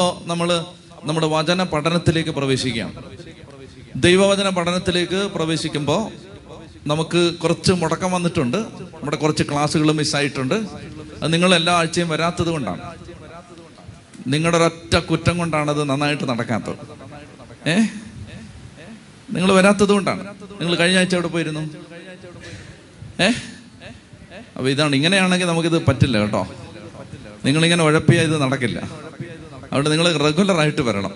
അപ്പോൾ നമ്മൾ നമ്മുടെ വചന പഠനത്തിലേക്ക് പ്രവേശിക്കാം. ദൈവവചന പഠനത്തിലേക്ക് പ്രവേശിക്കുമ്പോൾ നമുക്ക് കുറച്ച് മുടക്കം വന്നിട്ടുണ്ട്. നമ്മുടെ കുറച്ച് ക്ലാസ്സുകൾ മിസ്സായിട്ടുണ്ട്. അത് നിങ്ങൾ എല്ലാ ആഴ്ചയും വരാത്തത് കൊണ്ടാണ്. നിങ്ങളുടെ ഒരൊറ്റ കുറ്റം കൊണ്ടാണ് അത് നന്നായിട്ട് നടക്കാത്തത്. ഏ? നിങ്ങൾ വരാത്തത് കൊണ്ടാണ്. നിങ്ങൾ കഴിഞ്ഞ ആഴ്ച എവിടെ പോയിരുന്നു? ഏ? അപ്പൊ ഇതാണ് ഇങ്ങനെയാണെങ്കിൽ നമുക്കിത് പറ്റില്ല കേട്ടോ. നിങ്ങളിങ്ങനെ ഉഴപ്പിയാൽ ഇത് നടക്കില്ല. അതുകൊണ്ട് നിങ്ങൾ റെഗുലറായിട്ട് വരണം.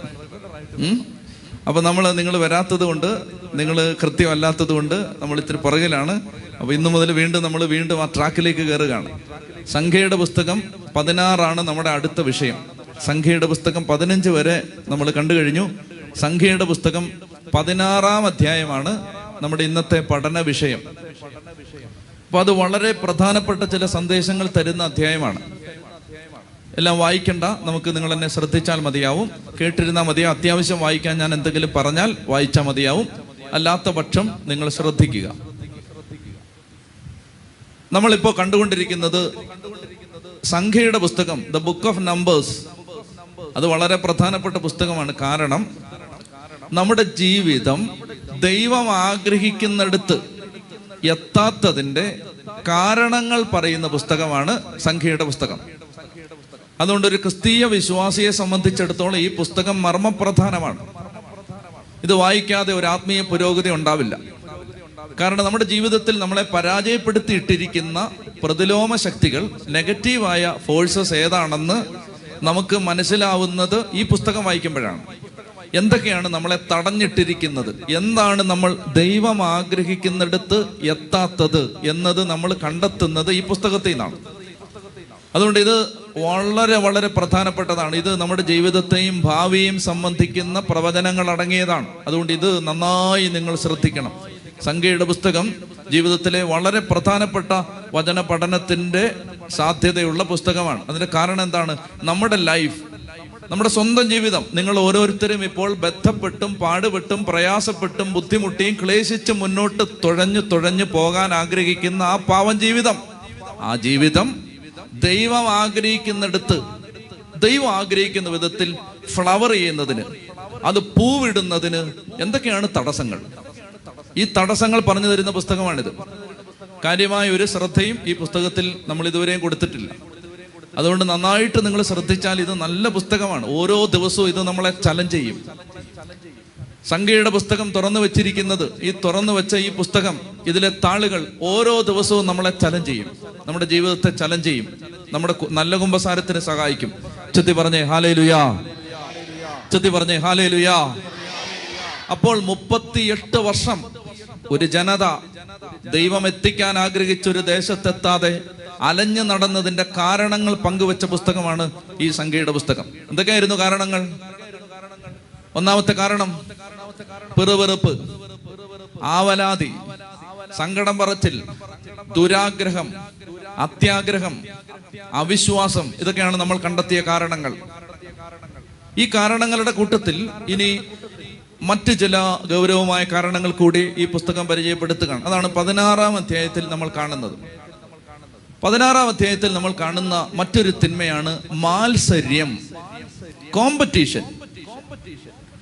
അപ്പോൾ നമ്മൾ നിങ്ങൾ വരാത്തത് കൊണ്ട് നിങ്ങൾ കൃത്യമല്ലാത്തത് കൊണ്ട് നമ്മൾ ഇത്തിരി പുറകിലാണ്. അപ്പോൾ ഇന്നു മുതൽ വീണ്ടും നമ്മൾ വീണ്ടും ആ ട്രാക്കിലേക്ക് കയറുകയാണ്. സംഖ്യയുടെ പുസ്തകം പതിനാറാണ് നമ്മുടെ അടുത്ത വിഷയം. സംഖ്യയുടെ പുസ്തകം പതിനഞ്ച് വരെ നമ്മൾ കണ്ടു കഴിഞ്ഞു. സംഖ്യയുടെ പുസ്തകം പതിനാറാം അധ്യായമാണ് നമ്മുടെ ഇന്നത്തെ പഠന വിഷയം. അപ്പോൾ അത് വളരെ പ്രധാനപ്പെട്ട ചില സന്ദേശങ്ങൾ തരുന്ന അധ്യായമാണ്. എല്ലാം വായിക്കണ്ട. നമുക്ക് നിങ്ങൾ എന്നെ ശ്രദ്ധിച്ചാൽ മതിയാവും. കേട്ടിരുന്നാൽ മതിയാവും. അത്യാവശ്യം വായിക്കാൻ ഞാൻ എന്തെങ്കിലും പറഞ്ഞാൽ വായിച്ചാൽ മതിയാവും. അല്ലാത്ത പക്ഷം നിങ്ങൾ ശ്രദ്ധിക്കുക. നമ്മളിപ്പോ കണ്ടുകൊണ്ടിരിക്കുന്നത് സംഖ്യയുടെ പുസ്തകം ദ ബുക്ക് ഓഫ് നമ്പേഴ്സ് അത് വളരെ പ്രധാനപ്പെട്ട പുസ്തകമാണ്. കാരണം നമ്മുടെ ജീവിതം ദൈവം ആഗ്രഹിക്കുന്നിടത്ത് എത്താത്തതിന്റെ കാരണങ്ങൾ പറയുന്ന പുസ്തകമാണ് സംഖ്യയുടെ പുസ്തകം. അതുകൊണ്ട് ഒരു ക്രിസ്തീയ വിശ്വാസിയെ സംബന്ധിച്ചിടത്തോളം ഈ പുസ്തകം മർമ്മപ്രധാനമാണ്. ഇത് വായിക്കാതെ ഒരു ആത്മീയ പുരോഗതി ഉണ്ടാവില്ല. കാരണം നമ്മുടെ ജീവിതത്തിൽ നമ്മളെ പരാജയപ്പെടുത്തിയിട്ടിരിക്കുന്ന പ്രതിലോമ ശക്തികൾ നെഗറ്റീവായ ഫോഴ്സസ് ഏതാണെന്ന് നമുക്ക് മനസ്സിലാവുന്നത് ഈ പുസ്തകം വായിക്കുമ്പോഴാണ്. എന്തൊക്കെയാണ് നമ്മളെ തടഞ്ഞിട്ടിരിക്കുന്നത്? എന്താണ് നമ്മൾ ദൈവം ആഗ്രഹിക്കുന്നിടത്ത് എത്താത്തത് എന്നത് നമ്മൾ കണ്ടെത്തുന്നത് ഈ പുസ്തകത്തിൽ നിന്നാണ്. അതുകൊണ്ട് ഇത് വളരെ വളരെ പ്രധാനപ്പെട്ടതാണ്. ഇത് നമ്മുടെ ജീവിതത്തെയും ഭാവിയെയും സംബന്ധിക്കുന്ന പ്രവചനങ്ങൾ അടങ്ങിയതാണ്. അതുകൊണ്ട് ഇത് നന്നായി നിങ്ങൾ ശ്രദ്ധിക്കണം. സംഖ്യയുടെ പുസ്തകം ജീവിതത്തിലെ വളരെ പ്രധാനപ്പെട്ട വചന പഠനത്തിന്റെ സാധ്യതയുള്ള പുസ്തകമാണ്. അതിന്റെ കാരണം എന്താണ്? നമ്മുടെ ലൈഫ് നമ്മുടെ സ്വന്തം ജീവിതം നിങ്ങൾ ഓരോരുത്തരും ഇപ്പോൾ ബന്ധപ്പെട്ടും പാടുപെട്ടും പ്രയാസപ്പെട്ടും ബുദ്ധിമുട്ടിയും ക്ലേശിച്ച് മുന്നോട്ട് തുഴഞ്ഞു തുഴഞ്ഞു പോകാൻ ആഗ്രഹിക്കുന്ന ആ പാവം ജീവിതം. ആ ജീവിതം ദൈവം ആഗ്രഹിക്കുന്നിടത്ത് ദൈവം ആഗ്രഹിക്കുന്ന വിധത്തിൽ ഫ്ലവർ ചെയ്യുന്നതിന് അത് പൂവിടുന്നതിന് എന്തൊക്കെയാണ് തടസ്സങ്ങൾ? ഈ തടസ്സങ്ങൾ പറഞ്ഞു തരുന്ന പുസ്തകമാണിത്. കാര്യമായ ഒരു ശ്രദ്ധയും ഈ പുസ്തകത്തിൽ നമ്മൾ ഇതുവരെയും കൊടുത്തിട്ടില്ല. അതുകൊണ്ട് നന്നായിട്ട് നിങ്ങൾ ശ്രദ്ധിച്ചാൽ ഇത് നല്ല പുസ്തകമാണ്. ഓരോ ദിവസവും ഇത് നമ്മളെ ചലഞ്ച് ചെയ്യും. സംഖ്യയുടെ പുസ്തകം തുറന്നു വെച്ചിരിക്കുന്നത് ഈ തുറന്നു വെച്ച ഈ പുസ്തകം ഇതിലെ താളുകൾ ഓരോ ദിവസവും നമ്മളെ ചലഞ്ച് ചെയ്യും. നമ്മുടെ ജീവിതത്തെ ചലഞ്ച് ചെയ്യും. നമ്മുടെ നല്ല കുംഭസാരത്തിന് സഹായിക്കും. ചെത്തി പറഞ്ഞേ ഹാലേ ലുയാ ചെത്തി പറഞ്ഞേ ഹാലേ ലുയാ അപ്പോൾ മുപ്പത്തിയെട്ട് വർഷം ഒരു ജനത ദൈവം എത്തിക്കാൻ ആഗ്രഹിച്ച ഒരു ദേശത്തെത്താതെ അലഞ്ഞു നടന്നതിന്റെ കാരണങ്ങൾ പങ്കുവെച്ച പുസ്തകമാണ് ഈ സംഖ്യയുടെ പുസ്തകം. എന്തൊക്കെയായിരുന്നു കാരണങ്ങൾ? ഒന്നാമത്തെ കാരണം? പിറുപിറുപ്പ് ആവലാതി സങ്കടം പറച്ചിൽ ദുരാഗ്രഹം അത്യാഗ്രഹം അവിശ്വാസം ഇതൊക്കെയാണ് നമ്മൾ കണ്ടെത്തിയ കാരണങ്ങൾ. ഈ കാരണങ്ങളുടെ കൂട്ടത്തിൽ ഇനി മറ്റ് ചില ഗൗരവമായ കാരണങ്ങൾ കൂടി ഈ പുസ്തകം പരിചയപ്പെടുത്തുകയാണ്. അതാണ് പതിനാറാം അധ്യായത്തിൽ നമ്മൾ കാണുന്നത്. പതിനാറാം അധ്യായത്തിൽ നമ്മൾ കാണുന്ന മറ്റൊരു തിന്മയാണ് മാത്സര്യം കോമ്പറ്റീഷൻ.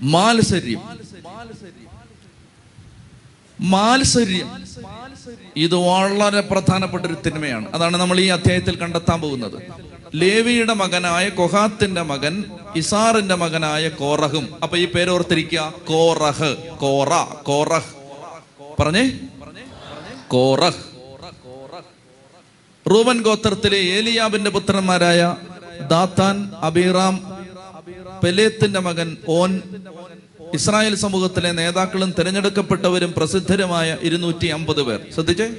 മാത്സര്യം മാത്സര്യം ഇത് വളരെ പ്രധാനപ്പെട്ട ഒരു തിന്മയാണ്. അതാണ് നമ്മൾ ഈ അധ്യായത്തിൽ കണ്ടെത്താൻ പോകുന്നത്. ലേവിയുടെ മകനായ കൊഹാത്തിന്റെ മകൻ ഇസാറിന്റെ മകനായ കോറഹും. അപ്പൊ ഈ പേര് ഓർത്തിരിക്കുക. കോറഹ്. കോറ. കോറഹ്. പറഞ്ഞേ? കോറഹ്. റൂബൻ ഗോത്രത്തിലെ ഏലിയാബിന്റെ പുത്രന്മാരായ ദാത്താൻ അബീറാം പെലേത്തിന്റെ മകൻ ഓൻ ഇസ്രായേൽ സമൂഹത്തിലെ നേതാക്കളും തിരഞ്ഞെടുക്കപ്പെട്ടവരും പ്രസിദ്ധരുമായ ഇരുന്നൂറ്റി അമ്പത് പേർ. ശ്രദ്ധിച്ചേ?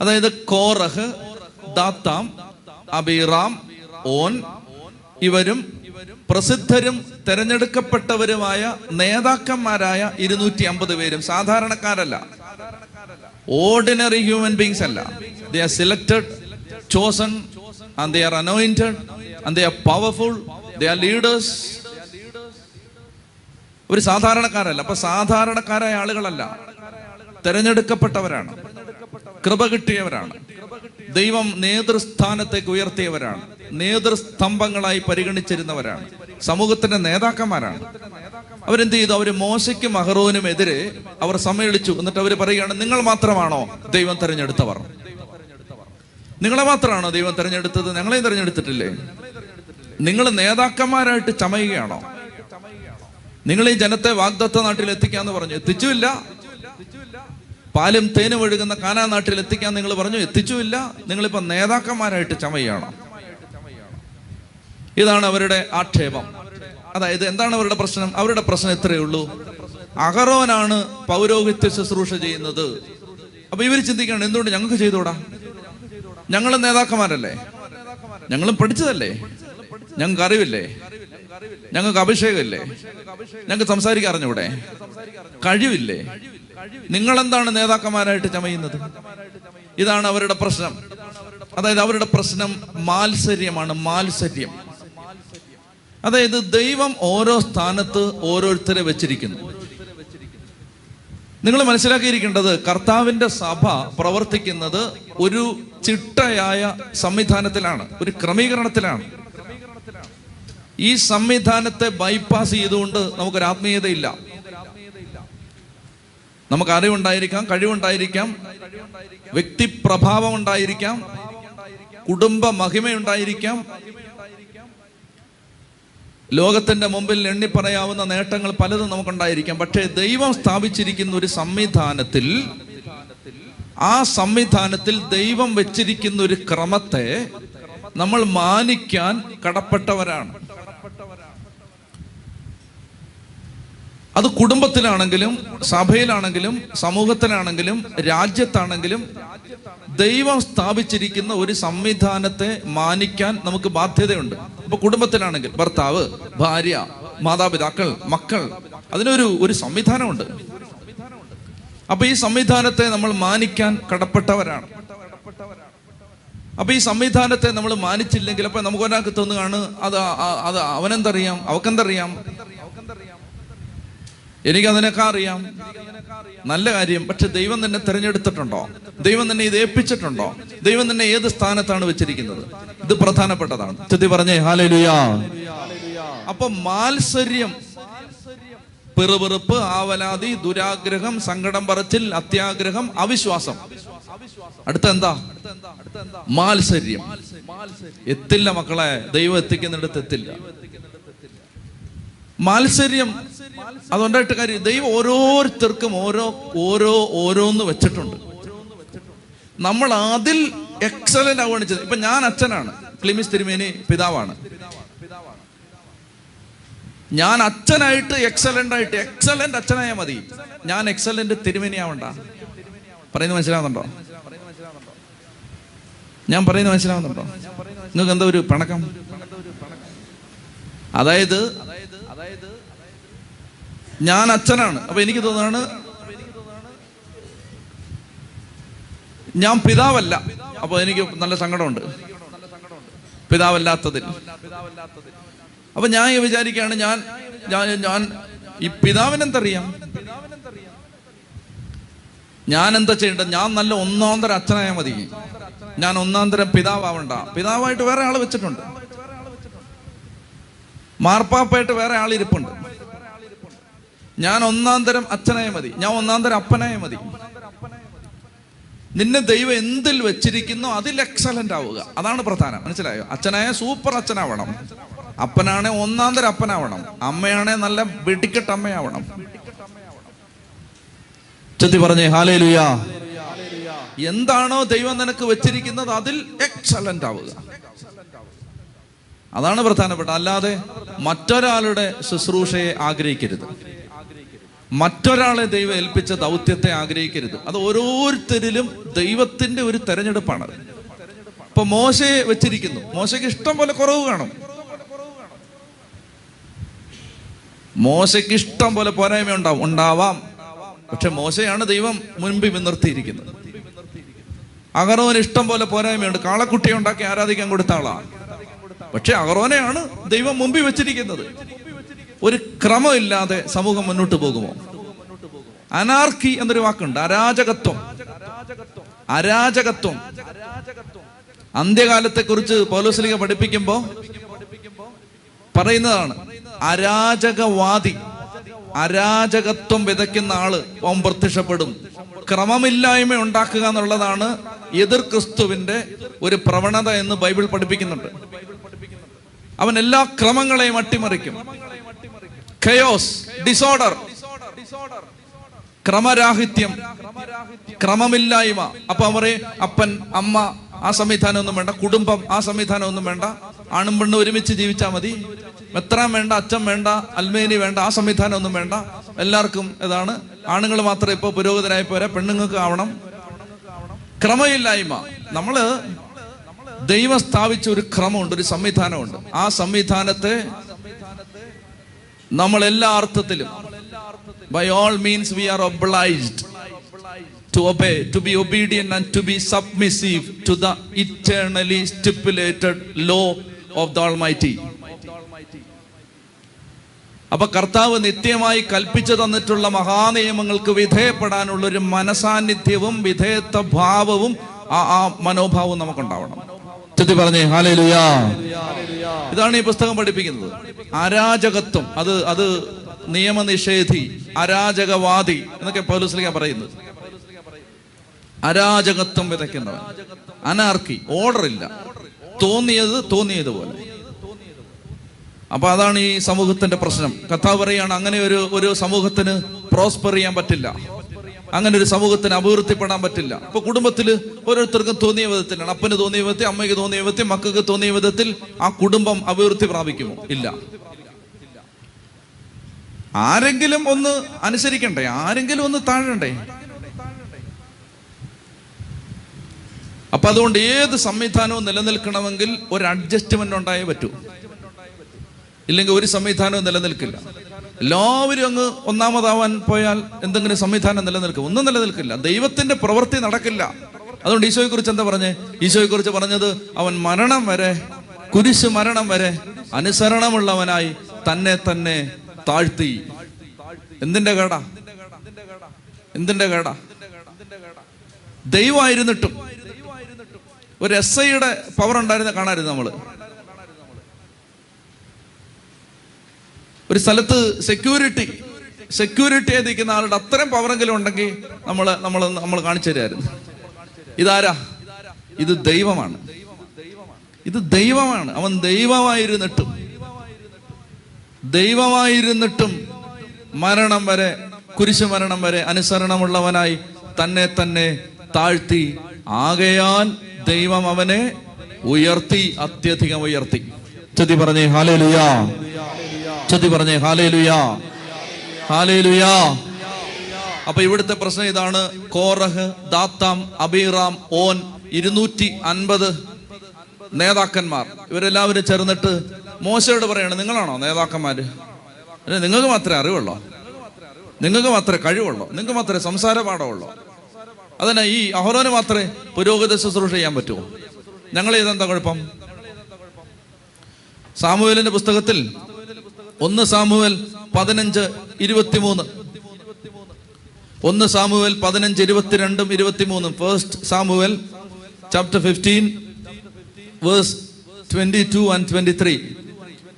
അതായത് കോറഹ് ദാത്താം അബിറാം ഓൻ ഇവരും പ്രസിദ്ധരും തെരഞ്ഞെടുക്കപ്പെട്ടവരുമായ നേതാക്കന്മാരായ ഇരുന്നൂറ്റി അമ്പത് പേരും. സാധാരണക്കാരല്ല. ഓർഡിനറി ഹ്യൂമൻ ബീങ്സ് അല്ല. They are selected chosen and they are anointed and they are powerful leaders ഒരു സാധാരണക്കാരല്ല അപ്പൊ സാധാരണക്കാരായ ആളുകളല്ല. തെരഞ്ഞെടുക്കപ്പെട്ടവരാണ്. കൃപ കിട്ടിയവരാണ്. ദൈവം നേതൃസ്ഥാനത്തേക്ക് ഉയർത്തിയവരാണ്. നേതൃസ്തംഭങ്ങളായി പരിഗണിച്ചിരുന്നവരാണ്. സമൂഹത്തിന്റെ നേതാക്കന്മാരാണ്. അവരെന്ത് ചെയ്തു? അവർ മോശയ്ക്കും അഹറോനും എതിരെ അവർ സമ്മേളിച്ചു എന്നിട്ട് അവർ പറയുകയാണ് നിങ്ങൾ മാത്രമാണോ ദൈവം തെരഞ്ഞെടുത്തവർ? നിങ്ങളെ മാത്രമാണോ ദൈവം തെരഞ്ഞെടുത്തത്? ഞങ്ങളെയും തെരഞ്ഞെടുത്തിട്ടില്ലേ? നിങ്ങൾ നേതാക്കന്മാരായിട്ട് ചമയുകയാണോ? നിങ്ങൾ ഈ ജനത്തെ വാഗ്ദത്ത നാട്ടിൽ എത്തിക്കാന്ന് പറഞ്ഞു. എത്തിച്ചുമില്ല പാലും തേനും ഒഴുകുന്ന കാനാ നാട്ടിൽ എത്തിക്കാൻ നിങ്ങൾ പറഞ്ഞു. എത്തിച്ചുമില്ല നിങ്ങളിപ്പോ നേതാക്കന്മാരായിട്ട് ചമയുകയാണോ? ഇതാണ് അവരുടെ ആക്ഷേപം. അതായത് എന്താണ് അവരുടെ പ്രശ്നം? അവരുടെ പ്രശ്നം എത്രയേ ഉള്ളൂ. അഹറോനാണ് പൗരോഹിത്യ ശുശ്രൂഷ ചെയ്യുന്നത്. അപ്പൊ ഇവർ ചിന്തിക്കണം എന്തുകൊണ്ട് ഞങ്ങൾക്ക് ചെയ്തൂടാ ഞങ്ങൾ നേതാക്കന്മാരല്ലേ? ഞങ്ങളും പഠിച്ചതല്ലേ? ഞങ്ങൾക്ക് അറിവില്ലേ ഞങ്ങൾക്ക് അഭിഷേകമില്ലേ? ഞങ്ങൾക്ക് സംസാരിക്കാൻ അറിഞ്ഞൂടെ കഴിവില്ലേ? നിങ്ങളെന്താണ് നേതാക്കന്മാരായിട്ട് ചമയുന്നത്? ഇതാണ് അവരുടെ പ്രശ്നം. അതായത് അവരുടെ പ്രശ്നം മാത്സര്യമാണ് മാത്സര്യം. അതായത് ദൈവം ഓരോ സ്ഥാനത്ത് ഓരോരുത്തരെ വെച്ചിരിക്കുന്നു. നിങ്ങൾ മനസ്സിലാക്കിയിരിക്കേണ്ടത് കർത്താവിന്റെ സഭ പ്രവർത്തിക്കുന്നത് ഒരു ചിട്ടയായ സംവിധാനത്തിലാണ് ഒരു ക്രമീകരണത്തിലാണ്. ഈ സംവിധാനത്തെ ബൈപ്പാസ് ചെയ്തുകൊണ്ട് നമുക്കൊരു ആത്മീയതയില്ല. നമുക്ക് അറിവുണ്ടായിരിക്കാം കഴിവുണ്ടായിരിക്കാം വ്യക്തി പ്രഭാവം ഉണ്ടായിരിക്കാം കുടുംബ മഹിമയുണ്ടായിരിക്കാം ലോകത്തിന്റെ മുമ്പിൽ എണ്ണി പറയാവുന്ന നേട്ടങ്ങൾ പലതും നമുക്കുണ്ടായിരിക്കാം. പക്ഷേ ദൈവം സ്ഥാപിച്ചിരിക്കുന്ന ഒരു സംവിധാനത്തിൽ ആ സംവിധാനത്തിൽ ദൈവം വെച്ചിരിക്കുന്ന ഒരു ക്രമത്തെ നമ്മൾ മാനിക്കാൻ കടപ്പെട്ടവരാണ്. അത് കുടുംബത്തിലാണെങ്കിലും സഭയിലാണെങ്കിലും സമൂഹത്തിലാണെങ്കിലും രാജ്യത്താണെങ്കിലും ദൈവം സ്ഥാപിച്ചിരിക്കുന്ന ഒരു സംവിധാനത്തെ മാനിക്കാൻ നമുക്ക് ബാധ്യതയുണ്ട്. അപ്പൊ കുടുംബത്തിലാണെങ്കിൽ ഭർത്താവ് ഭാര്യ മാതാപിതാക്കൾ മക്കൾ അതിനൊരു ഒരു സംവിധാനമുണ്ട്. അപ്പൊ ഈ സംവിധാനത്തെ നമ്മൾ മാനിക്കാൻ കടപ്പെട്ടവരാണ്. അപ്പൊ ഈ സംവിധാനത്തെ നമ്മൾ മാനിച്ചില്ലെങ്കിൽ അപ്പൊ നമുക്ക് ഒരാൾക്ക് തോന്നുകയാണ് അത് അത് അവനെന്തറിയാം? അവക്കെന്തറിയാം? എനിക്ക് അതിനൊക്കെ അറിയാം നല്ല കാര്യം പക്ഷെ ദൈവം തന്നെ തിരഞ്ഞെടുത്തിട്ടുണ്ടോ? ദൈവം തന്നെ ഇത് ഏൽപ്പിച്ചിട്ടുണ്ടോ? ദൈവം തന്നെ ഏത് സ്ഥാനത്താണ് വെച്ചിരിക്കുന്നത്? ഇത് പ്രധാനപ്പെട്ടതാണ്. ചെത്തി പറഞ്ഞേ ഹാലലുയാ അപ്പൊ മാത്സര്യം പെറുപെറുപ്പ് ആവലാതി ദുരാഗ്രഹം സങ്കടം പറച്ചിൽ അത്യാഗ്രഹം അവിശ്വാസം. അടുത്ത എന്താ മാത്സര്യം. എത്തില്ല മക്കളെ ദൈവം എത്തിക്കുന്നിടത്ത് എത്തില്ല. മാത്സര്യം. അതുകൊണ്ടായിട്ട് കാര്യം ദൈവം ഓരോരുത്തർക്കും ഓരോ ഓരോ ഓരോന്ന് വെച്ചിട്ടുണ്ട്. നമ്മൾ അതിൽ എക്സലന്റ് ആവുകയാണ് ചെയ്തത്. ഇപ്പൊ ഞാൻ അച്ഛനാണ്. ക്ലിമിസ് തിരുമേനി പിതാവാണ്. ഞാൻ അച്ഛനായിട്ട് എക്സലന്റ് ആയിട്ട് എക്സലന്റ് അച്ഛനായാൽ മതി. ഞാൻ എക്സലന്റ് തിരുമേനി ആവണ്ട. പറയുന്നത് മനസ്സിലാവുന്നുണ്ടോ? ഞാൻ പറയുന്നത് മനസ്സിലാവുന്നുണ്ടോ? നിങ്ങൾക്ക് എന്താ ഒരു പണക്കം അതായത് ഞാൻ അച്ഛനാണ്. അപ്പൊ എനിക്ക് തോന്നുകയാണ് ഞാൻ പിതാവല്ല. അപ്പൊ എനിക്ക് നല്ല സങ്കടമുണ്ട്. പിതാവല്ലാത്തതിൽ. അപ്പൊ ഞാൻ വിചാരിക്കുകയാണ് ഞാൻ ഞാൻ ഞാൻ ഈ പിതാവിനെന്തറിയാം? ഞാൻ എന്താ ചെയ്യേണ്ടത്? ഞാൻ നല്ല ഒന്നാം തരം അച്ഛനായാൽ മതി. ഞാൻ ഒന്നാം തരം പിതാവാവണ്ട. പിതാവായിട്ട് വേറെ ആൾ വെച്ചിട്ടുണ്ട്. മാർപ്പാപ്പായിട്ട് വേറെ ആൾ ഇരിപ്പുണ്ട്. ഞാൻ ഒന്നാം തരം അച്ഛനായ മതി. ഞാൻ ഒന്നാം തരം അപ്പനായ മതി. നിന്നെ ദൈവം എന്തിൽ വെച്ചിരിക്കുന്നു അതിൽ എക്സലന്റ് ആവുക. അതാണ് പ്രധാനം. മനസ്സിലായോ? അച്ഛനായ സൂപ്പർ അച്ഛനാവണം. അപ്പനാണെ ഒന്നാം തരം അപ്പനാവണം. അമ്മയാണെ നല്ല വെടിക്കെട്ട് അമ്മയാവണം. ചെത്തി പറഞ്ഞേ ഹാലേ ലുയാ എന്താണോ ദൈവം നിനക്ക് വെച്ചിരിക്കുന്നത് അതിൽ എക്സലന്റ് ആവുക. അതാണ് പ്രധാനപ്പെട്ട അല്ലാതെ മറ്റൊരാളുടെ ശുശ്രൂഷയെ ആഗ്രഹിക്കരുത്. മറ്റൊരാളെ ദൈവം ഏൽപ്പിച്ച ദൗത്യത്തെ ആഗ്രഹിക്കരുത്. അത് ഓരോരുത്തരിലും ദൈവത്തിന്റെ ഒരു തെരഞ്ഞെടുപ്പാണ് ഇപ്പൊ മോശയെ വെച്ചിരിക്കുന്നു. മോശയ്ക്ക് ഇഷ്ടം പോലെ കുറവ് കാണും. മോശയ്ക്ക് ഇഷ്ടം പോലെ പോരായ്മ ഉണ്ടാവും ഉണ്ടാവാം. പക്ഷെ മോശയാണ് ദൈവം മുൻപിൽ നിർത്തിയിരിക്കുന്നത് അഗറോന് ഇഷ്ടം പോലെ പോരായ്മയുണ്ട്. കാളക്കുട്ടിയെ ഉണ്ടാക്കി ആരാധിക്കാൻ കൊടുത്ത ആളാണ് പക്ഷെ അഗറോനെയാണ് ദൈവം മുമ്പിൽ വെച്ചിരിക്കുന്നത്. ഒരു ക്രമമില്ലാതെ സമൂഹം മുന്നോട്ട് പോകുമോ? അനാർക്കി എന്നൊരു വാക്കുണ്ട്. അരാജകത്വം. അരാജകത്വം. അന്ത്യകാലത്തെ അന്ത്യകാലത്തെക്കുറിച്ച് പൗലോസ്ലിംഗ പഠിപ്പിക്കുമ്പോ പറയുന്നതാണ്. അരാജകവാദി അരാജകത്വം വിതയ്ക്കുന്ന ആൾ ഓം പ്രത്യക്ഷപ്പെടും. ക്രമമില്ലായ്മ ഉണ്ടാക്കുക എന്നുള്ളതാണ് എതിർ ക്രിസ്തുവിന്റെ ഒരു പ്രവണത എന്ന് ബൈബിൾ പഠിപ്പിക്കുന്നുണ്ട്. അവൻ എല്ലാ ക്രമങ്ങളെയും അട്ടിമറിക്കും. Chaos disorder ക്രമരാഹിത്യം ക്രമമില്ലായ്മ. അപ്പൊ അവരെ അപ്പൻ അമ്മ ആ സംവിധാനം ഒന്നും വേണ്ട. കുടുംബം ആ സംവിധാനം ഒന്നും വേണ്ട. ആണും പെണ്ണും ഒരുമിച്ച് ജീവിച്ചാൽ മതി. മെത്രാൻ വേണ്ട അച്ഛൻ വേണ്ട അൽമേനി വേണ്ട ആ സംവിധാനം ഒന്നും വേണ്ട. എല്ലാവർക്കും ഇതാണ്. ആണുങ്ങൾ മാത്രം ഇപ്പൊ പുരോഗതരായി പോരാ പെണ്ണുങ്ങൾക്ക് ആവണം. ക്രമമില്ലായ്മ. നമ്മൾ ദൈവം സ്ഥാപിച്ച ഒരു ക്രമമുണ്ട് ഒരു സംവിധാനമുണ്ട്. ആ സംവിധാനത്തെ നമ്മൾ എല്ലാ അർത്ഥത്തിലും by all means we are obliged to obey, to be obedient and to be submissive to the eternally stipulated law of the Almighty. അപ്പൊ കർത്താവ് നിത്യമായി കൽപ്പിച്ചു തന്നിട്ടുള്ള മഹാനിയമങ്ങൾക്ക് വിധേയപ്പെടാനുള്ള ഒരു മനസാന്നിധ്യവും വിധേയത്വ ഭാവവും ആ മനോഭാവവും നമുക്കുണ്ടാവണം ചെത്തി പറഞ്ഞേ ഹാലേലുയാ. ഇതാണ് ഈ പുസ്തകം പഠിപ്പിക്കുന്നത്. അരാജകത്വം അത് അത് നിയമനിഷേധി അരാജകവാദി എന്നൊക്കെ പൗലുസ്ലിക പറയുന്നത്. അരാജകത്വം വിതയ്ക്കുന്നവൻ. അനാർക്കി ഓർഡർ ഇല്ല തോന്നിയത് പോലെ അപ്പൊ അതാണ് ഈ സമൂഹത്തിന്റെ പ്രശ്നം. കഥ പറയാണ് അങ്ങനെ ഒരു ഒരു സമൂഹത്തിന് പ്രോസ്പർ ചെയ്യാൻ പറ്റില്ല. അങ്ങനെ ഒരു സമൂഹത്തിന് അഭിവൃദ്ധിപ്പെടാൻ പറ്റില്ല. ഇപ്പൊ കുടുംബത്തിൽ ഓരോരുത്തർക്കും തോന്നിയ വിധത്തിലാണ്. അപ്പന് തോന്നിയ വിധത്തിൽ അമ്മയ്ക്ക് തോന്നിയ വിധത്തിൽ മക്കൾക്ക് തോന്നിയ വിധത്തിൽ ആ കുടുംബം അഭിവൃദ്ധി പ്രാപിക്കുമോ? ഇല്ല. ആരെങ്കിലും ഒന്ന് അനുസരിക്കണ്ടേ? ആരെങ്കിലും ഒന്ന് താഴണ്ടേ? അപ്പൊ അതുകൊണ്ട് ഏത് സംവിധാനവും നിലനിൽക്കണമെങ്കിൽ ഒരു അഡ്ജസ്റ്റ്മെന്റ് ഉണ്ടായേ പറ്റൂ. ഇല്ലെങ്കിൽ ഒരു സംവിധാനവും നിലനിൽക്കില്ല. എല്ലാവരും അങ്ങ് ഒന്നാമതാവാൻ പോയാൽ എന്തെങ്കിലും സംവിധാനം നിലനിൽക്കും. ഒന്നും നിലനിൽക്കില്ല. ദൈവത്തിന്റെ പ്രവൃത്തി നടക്കില്ല. അതുകൊണ്ട് ഈശോയെ കുറിച്ച് എന്താ പറഞ്ഞേ? ഈശോയെ കുറിച്ച് പറഞ്ഞത് അവൻ മരണം വരെ കുരിശ് മരണം വരെ അനുസരണമുള്ളവനായി തന്നെ തന്നെ താഴ്ത്തി. എന്തിന്റെ കേടാ? എന്തിന്റെ കേടാ? ദൈവമായിരുന്നിട്ടും. ഒരു എസ് ഐയുടെ പവർ ഉണ്ടായിരുന്ന കാണായിരുന്നു നമ്മൾ. ഒരു സ്ഥലത്ത് സെക്യൂരിറ്റി സെക്യൂരിറ്റി നിൽക്കുന്ന ആളുടെ അത്രയും പവറെങ്കിലും ഉണ്ടെങ്കിൽ നമ്മൾ നമ്മൾ നമ്മൾ കാണിച്ചു തരായിരുന്നു ഇതാരാ? ഇത് ദൈവമാണ്. ഇത് ദൈവമാണ്. അവൻ ദൈവമായിരുന്നിട്ടും ദൈവമായിരുന്നിട്ടും മരണം വരെ കുരിശു മരണം വരെ അനുസരണമുള്ളവനായി തന്നെ തന്നെ താഴ്ത്തി ആകയാൽ ദൈവം അവനെ ഉയർത്തി അത്യധികം ഉയർത്തി. ചതി പറഞ്ഞേ ഹാലേ ചതി പറഞ്ഞേ ഹാലേ ലുയാ ഹാലേ ലുയാ അപ്പൊ ഇവിടുത്തെ പ്രശ്നം ഇതാണ്. കോറഹ് ദാത്താം അബീറാം ഓൻ ഇരുന്നൂറ്റി അൻപത് നേതാക്കന്മാർ. ഇവരെല്ലാവരും ചേർന്നിട്ട് മോശയോട് പറയാണ് നിങ്ങളാണോ നേതാക്കന്മാര്? നിങ്ങൾക്ക് മാത്രമേ അറിവുള്ളൂ? നിങ്ങൾക്ക് മാത്രമേ കഴിവുള്ളൂ? നിങ്ങൾക്ക് മാത്രമേ സംസാര പാഠമുള്ളൂ അതന്നെ ഈ അഹോരോന് മാത്രമേ പുരോഗതി ശുശ്രൂഷ ചെയ്യാൻ പറ്റുമോ ഞങ്ങൾ ചെയ്തെന്താ കുഴപ്പം? സാമുവേലിന്റെ പുസ്തകത്തിൽ ഒന്ന് സാമുവൽ പതിനഞ്ച് ഇരുപത്തിമൂന്ന്. ഒന്ന് സാമുവൽ പതിനഞ്ച് ഇരുപത്തിരണ്ടും ഇരുപത്തിമൂന്നും. First Samuel chapter fifteen verse twenty two and twenty three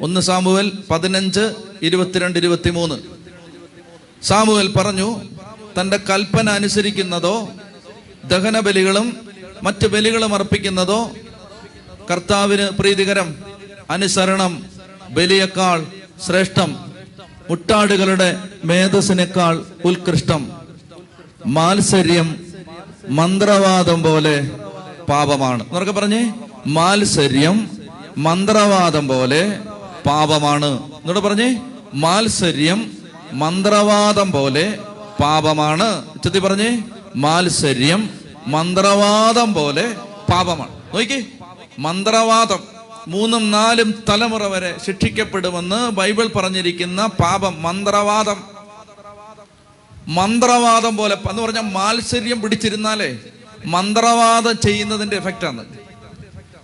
ഒന്ന് സാമുവൽ പതിനഞ്ച് ഇരുപത്തിരണ്ട് ഇരുപത്തിമൂന്ന്. സാമുവൽ പറഞ്ഞു തന്റെ കൽപ്പന അനുസരിക്കുന്നതോ ദഹനബലികളും മറ്റ് ബലികളും അർപ്പിക്കുന്നതോ കർത്താവിന് പ്രീതികരം അനുസരണം ബലിയേക്കാൾ ശ്രേഷ്ഠം മുട്ടാടുകളുടെ മേധസ്സിനേക്കാൾ ഉത്കൃഷ്ടം. മാത്സര്യം മന്ത്രവാദം പോലെ പാപമാണ്. എന്നൊക്കെ പറഞ്ഞേ? മാത്സര്യം മന്ത്രവാദം പോലെ പാപമാണ്. എന്നോട് പറഞ്ഞേ? മാത്സര്യം മന്ത്രവാദം പോലെ പാപമാണ്. ചെത്തി പറഞ്ഞേ? മാത്സര്യം മന്ത്രവാദം പോലെ പാപമാണ്. നോക്കി മന്ത്രവാദം. മൂന്നും നാലും തലമുറ വരെ ശിക്ഷിക്കപ്പെടുമെന്ന് ബൈബിൾ പറഞ്ഞിരിക്കുന്ന പാപം മന്ത്രവാദം. മന്ത്രവാദം പോലെ എന്ന് പറഞ്ഞാൽ മാത്സര്യം പിടിച്ചിരുന്നാലേ മന്ത്രവാദം ചെയ്യുന്നതിന്റെ എഫക്റ്റാണ്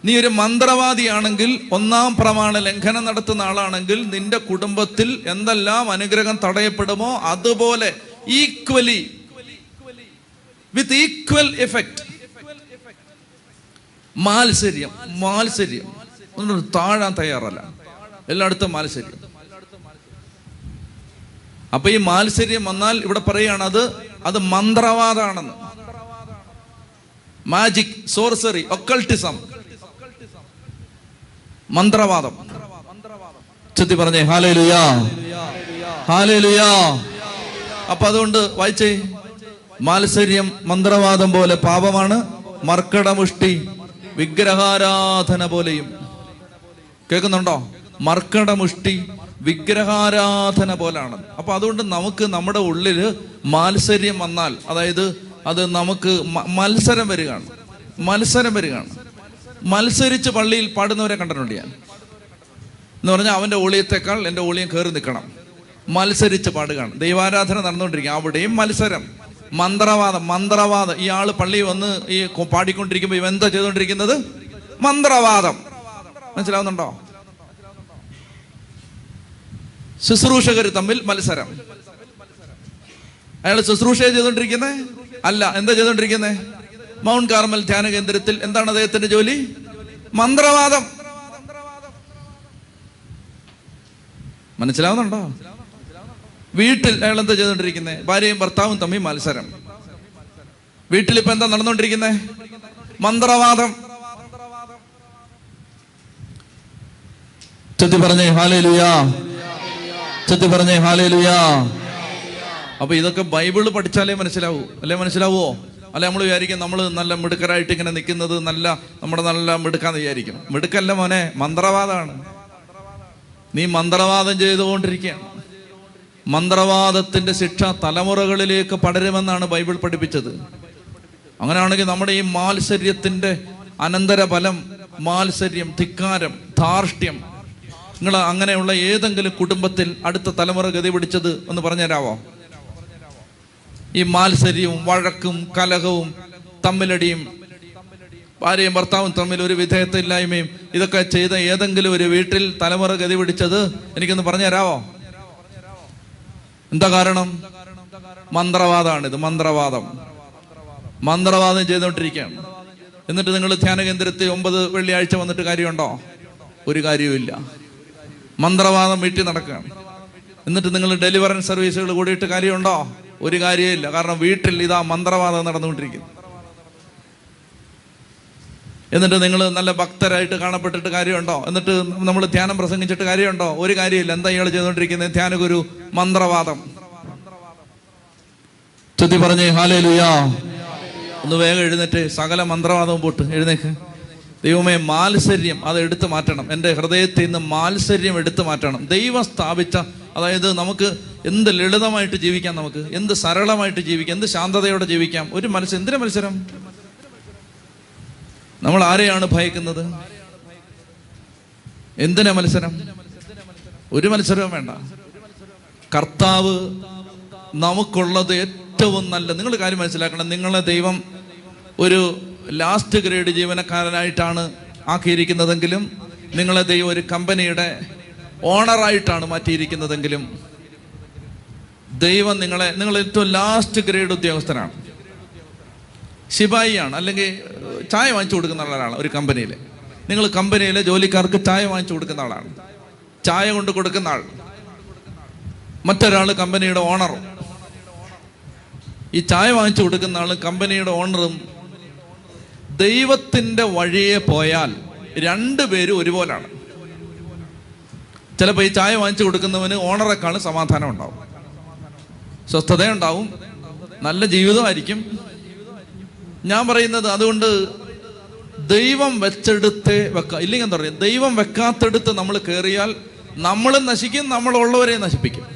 നീ ഒരു മന്ത്രവാദിയാണെങ്കിൽ ഒന്നാം പ്രമാണ ലംഘനം നടത്തുന്ന ആളാണെങ്കിൽ നിന്റെ കുടുംബത്തിൽ എന്തെല്ലാം അനുഗ്രഹം തടയപ്പെടുമോ അതുപോലെ ഈക്വലി വിത്ത് ഈക്വൽ എഫക്റ്റ് മാത്സര്യം മാത്സര്യം. ഒന്നും താഴാൻ തയ്യാറല്ല. എല്ലായിടത്തും മാത്സര്യം അപ്പൊ ഈ മാത്സര്യം വന്നാൽ ഇവിടെ പറയുകയാണ് അത് അത് മന്ത്രവാദാണെന്ന്. മാജിക് സോർസറി ഒക്കൾട്ടിസം മന്ത്രവാദം. ചെത്തി പറഞ്ഞേ ഹാലേലുയാ ഹാലേലുയാ. അപ്പൊ അതുകൊണ്ട് വായിച്ചേ മാത്സര്യം മന്ത്രവാദം പോലെ പാപമാണ് മർക്കടമുഷ്ടി വിഗ്രഹാരാധന പോലെയും. കേൾക്കുന്നുണ്ടോ? മർക്കടമുഷ്ടി വിഗ്രഹാരാധന പോലാണ്. അപ്പൊ അതുകൊണ്ട് നമുക്ക് നമ്മുടെ ഉള്ളിൽ മാത്സര്യം വന്നാൽ അതായത് അത് നമുക്ക് മത്സരം വരികയാണ്. മത്സരം വരികയാണ്. മത്സരിച്ച് പള്ളിയിൽ പാടുന്നവരെ കണ്ടിട്ടുണ്ട് ഞാൻ. എന്ന് പറഞ്ഞാൽ അവന്റെ ഒളിയത്തേക്കാൾ എന്റെ ഒളിയും കയറി നിൽക്കണം. മത്സരിച്ച് പാടുകയാണ്. ദൈവാരാധന നടന്നുകൊണ്ടിരിക്കുക. അവിടെയും മത്സരം. മന്ത്രവാദം മന്ത്രവാദം. ഈ ആൾ പള്ളി വന്ന് ഈ പാടിക്കൊണ്ടിരിക്കുമ്പോൾ ഇവ എന്താ ചെയ്തുകൊണ്ടിരിക്കുന്നത്? മന്ത്രവാദം. മനസ്സിലാവുന്നുണ്ടോ? ശുശ്രൂഷകർ തമ്മിൽ മത്സരം. അയാൾ ശുശ്രൂഷ ചെയ്തുകൊണ്ടിരിക്കുന്നത് അല്ല എന്താ ചെയ്തുകൊണ്ടിരിക്കുന്നത് മൗണ്ട് കാർമൽ ധ്യാന കേന്ദ്രത്തിൽ എന്താണ് അദ്ദേഹത്തിന്റെ ജോലി? മന്ത്രവാദം. മനസ്സിലാവുന്നുണ്ടോ? വീട്ടിൽ അയാൾ എന്താ ചെയ്തുകൊണ്ടിരിക്കുന്നത് ഭാര്യയും ഭർത്താവും തമ്മിൽ മത്സരം. വീട്ടിൽ ഇപ്പൊ എന്താ നടന്നുകൊണ്ടിരിക്കുന്നത് മന്ത്രവാദം. ചുറ്റി പറഞ്ഞേ ഹാലേ ലുയാ ചെത്തി പറഞ്ഞേ ഹാലേ ലുയാ അപ്പൊ ഇതൊക്കെ ബൈബിൾ പഠിച്ചാലേ മനസ്സിലാവൂ. അല്ലേ മനസ്സിലാവോ? അല്ലെ നമ്മൾ വിചാരിക്കും നമ്മൾ നല്ല മിടുക്കരായിട്ട് ഇങ്ങനെ നിൽക്കുന്നത് നല്ല നമ്മുടെ നല്ല മിടുക്കാന്ന് വിചാരിക്കും. മിടുക്കല്ല മോനെ മന്ത്രവാദമാണ് നീ മന്ത്രവാദം ചെയ്തുകൊണ്ടിരിക്കുകയാണ്. മന്ത്രവാദത്തിന്റെ ശിക്ഷ തലമുറകളിലേക്ക് പടരുമെന്നാണ് ബൈബിൾ പഠിപ്പിച്ചത്. അങ്ങനെയാണെങ്കിൽ നമ്മുടെ ഈ മാത്സര്യത്തിന്റെ അനന്തരഫലം മാത്സര്യം ധിക്കാരം ധാർഷ്ട്യം നിങ്ങൾ അങ്ങനെയുള്ള ഏതെങ്കിലും കുടുംബത്തിൽ അടുത്ത തലമുറ ഗതി പിടിച്ചത് എന്ന് പറഞ്ഞുതരാവോ? ഈ മാത്സര്യവും വഴക്കും കലഹവും തമ്മിലടിയും ഭാര്യയും ഭർത്താവും തമ്മിൽ ഒരു വിധേയത്തില്ലായ്മയും ഇതൊക്കെ ചെയ്ത ഏതെങ്കിലും ഒരു വീട്ടിൽ തലമുറ ഗതി പിടിച്ചത് എനിക്കൊന്ന് പറഞ്ഞു തരാവോ എന്താ കാരണം? മന്ത്രവാദമാണ് ഇത് മന്ത്രവാദം. മന്ത്രവാദം ചെയ്തുകൊണ്ടിരിക്കുകയാണ്. എന്നിട്ട് നിങ്ങൾ ധ്യാന കേന്ദ്രത്തിൽ ഒമ്പത് വെള്ളിയാഴ്ച വന്നിട്ട് കാര്യമുണ്ടോ? ഒരു കാര്യവുമില്ല. മന്ത്രവാദം വീട്ടിൽ നടക്കുകയാണ്. എന്നിട്ട് നിങ്ങൾ ഡെലിവറൻസ് സർവീസുകൾ കൂടിയിട്ട് കാര്യമുണ്ടോ? ഒരു കാര്യമില്ല കാരണം വീട്ടിൽ ഇതാ മന്ത്രവാദം നടന്നുകൊണ്ടിരിക്കുന്നു. എന്നിട്ട് നിങ്ങൾ നല്ല ഭക്തരായിട്ട് കാണപ്പെട്ടിട്ട് കാര്യമുണ്ടോ? എന്നിട്ട് നമ്മൾ ധ്യാനം പ്രസംഗിച്ചിട്ട് കാര്യമുണ്ടോ? ഒരു കാര്യമില്ല. എന്താ ഇയാൾ ചെയ്തുകൊണ്ടിരിക്കുന്നത്? ധ്യാനഗുരു മന്ത്രവാദം. ചുത്തി പറഞ്ഞേ ഹാലേ ലുയാ ഒന്ന് വേഗം എഴുന്നേറ്റ് സകല മന്ത്രവാദവും പോട്ട് എഴുന്നേക്ക്. ദൈവമേ മാത്സര്യം അത് എടുത്തു മാറ്റണം. എന്റെ ഹൃദയത്തിൽ നിന്ന് മാത്സര്യം എടുത്തു മാറ്റണം. ദൈവം സ്ഥാപിച്ച അതായത് നമുക്ക് എന്ത് ലളിതമായിട്ട് ജീവിക്കാം നമുക്ക്? എന്ത് സരളമായിട്ട് ജീവിക്കാം? എന്ത് ശാന്തതയോടെ ജീവിക്കാം? ഒരു മത്സരം എന്തിനു മത്സരം? നമ്മൾ ആരെയാണ് ഭയക്കുന്നത്? എന്തിനാ മത്സരം? ഒരു മത്സരവും വേണ്ട. കർത്താവ് നമുക്കുള്ളത് ഏറ്റവും നല്ല നിങ്ങൾ കാര്യം മനസ്സിലാക്കണം. നിങ്ങളെ ദൈവം ഒരു ലാസ്റ്റ് ഗ്രേഡ് ജീവനക്കാരനായിട്ടാണ് ആക്കിയിരിക്കുന്നതെങ്കിലും നിങ്ങളെ ദൈവം ഒരു കമ്പനിയുടെ ഓണറായിട്ടാണ് മാറ്റിയിരിക്കുന്നതെങ്കിലും ദൈവം നിങ്ങളെ നിങ്ങൾ ഏറ്റവും ലാസ്റ്റ് ഗ്രേഡ് ഉദ്യോഗസ്ഥനാണ്. ശിപായിയാണ് അല്ലെങ്കിൽ ചായ വാങ്ങിച്ചു കൊടുക്കുന്ന ആളാണ് ഒരു കമ്പനിയിൽ നിങ്ങൾ കമ്പനിയിലെ ജോലിക്കാർക്ക് ചായ വാങ്ങിച്ചു കൊടുക്കുന്ന ആളാണ്. ചായ കൊണ്ട് കൊടുക്കുന്ന ആൾ. മറ്റൊരാൾ കമ്പനിയുടെ ഓണറും. ഈ ചായ വാങ്ങിച്ചു കൊടുക്കുന്ന ആൾ കമ്പനിയുടെ ഓണറും ദൈവത്തിന്റെ വഴിയെ പോയാൽ രണ്ടുപേരും ഒരുപോലാണ്. ചിലപ്പോൾ ഈ ചായ വാങ്ങിച്ചു കൊടുക്കുന്നവന് ഓണറെക്കാളും സമാധാനം ഉണ്ടാവും. സ്വസ്ഥതയുണ്ടാവും. നല്ല ജീവിതമായിരിക്കും. ഞാൻ പറയുന്നത് അതുകൊണ്ട് ദൈവം വെച്ചെടുത്ത് വെക്ക ഇല്ലെങ്കിൽ എന്താ പറയുക ദൈവം വെക്കാത്തെടുത്ത് നമ്മൾ കയറിയാൽ നമ്മൾ നശിക്കും നമ്മളുള്ളവരെ നശിപ്പിക്കും.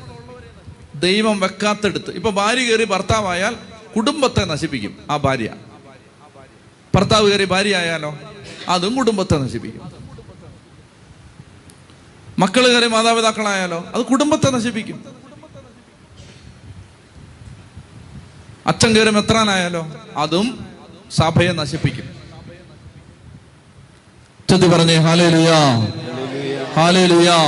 ദൈവം വെക്കാത്തെടുത്ത്. ഇപ്പൊ ഭാര്യ കയറി ഭർത്താവായാൽ കുടുംബത്തെ നശിപ്പിക്കും ആ ഭാര്യ. ഭർത്താവ് കയറി ഭാര്യ ആയാലോ അതും കുടുംബത്തെ നശിപ്പിക്കും. മക്കൾ കയറി മാതാപിതാക്കളായാലോ? അത് കുടുംബത്തെ നശിപ്പിക്കും. അച്ഛൻ കയറി മെത്രാനായാലോ? അതും സഭയെ നശിപ്പിക്കും. ചെത്തി പറഞ്ഞേ ഹാലേ ലുയാ ഹാലേ ലുയാ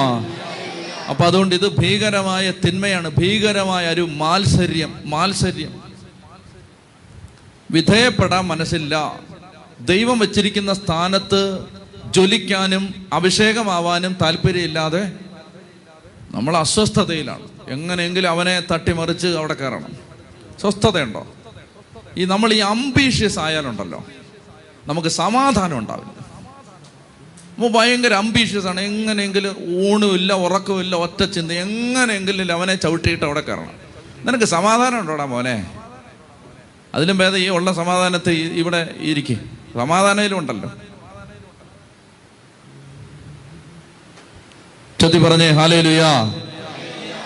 അപ്പൊ അതുകൊണ്ട് ഇത് ഭീകരമായ തിന്മയാണ്. ഭീകരമായ ഒരു മാത്സര്യം മാത്സര്യം. വിധേയപ്പെടാൻ മനസ്സില്ല. ദൈവം വച്ചിരിക്കുന്ന സ്ഥാനത്ത് ജ്വലിക്കാനും അഭിഷേകമാവാനും താല്പര്യമില്ലാതെ നമ്മൾ അസ്വസ്ഥതയിലാണ്. എങ്ങനെയെങ്കിലും അവനെ തട്ടിമറിച്ച് അവിടെ കയറണം. സ്വസ്ഥതയുണ്ടോ? ഈ നമ്മൾ ഈ അംബീഷ്യസ് ആയാലുണ്ടല്ലോ. നമുക്ക് സമാധാനം ഉണ്ടാവില്ല. നമ്മൾ ഭയങ്കര അംബീഷ്യസ് ആണ്. എങ്ങനെയെങ്കിലും ഊണുമില്ല ഉറക്കമില്ല ഒറ്റ ചിന്ത. എങ്ങനെയെങ്കിലും അവനെ ചവിട്ടിയിട്ട് അവിടെ കയറണം. നിനക്ക് സമാധാനം ഉണ്ടോടാ മോനെ? അതിലും ഭേദം ഈ ഉള്ള സമാധാനത്തെ ഇവിടെ ഇരിക്കും. സമാധാനയിലും ഉണ്ടല്ലോ ചൊത്തി പറഞ്ഞേ ഹാലേ ലുയാ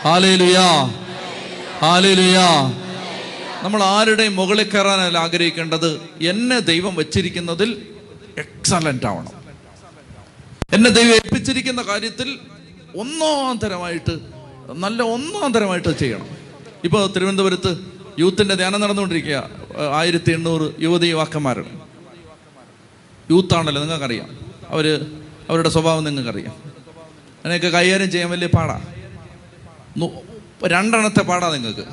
ഹാലേ ലുയാ ഹാലേ ലുയാ നമ്മൾ ആരുടെയും മുകളിൽ കയറാനല്ല ആഗ്രഹിക്കേണ്ടത്? എന്നെ ദൈവം വെച്ചിരിക്കുന്നതിൽ എക്സലന്റ് ആവണം. എന്നെ ദൈവം ഏൽപ്പിച്ചിരിക്കുന്ന കാര്യത്തിൽ ഒന്നാം തരമായിട്ട് നല്ല ഒന്നാം തരമായിട്ട് ചെയ്യണം. ഇപ്പോൾ തിരുവനന്തപുരത്ത് യൂത്തിന്റെ ധ്യാനം നടന്നുകൊണ്ടിരിക്കുക ആയിരത്തി എണ്ണൂറ് യുവതി യുവാക്കന്മാരാണ് യൂത്താണല്ലോ നിങ്ങൾക്കറിയാം. അവർ അവരുടെ സ്വഭാവം നിങ്ങൾക്കറിയാം. അതിനെയൊക്കെ കൈകാര്യം ചെയ്യാൻ വലിയ പാടാ. രണ്ടെണ്ണത്തെ പാടാ നിങ്ങൾക്ക്.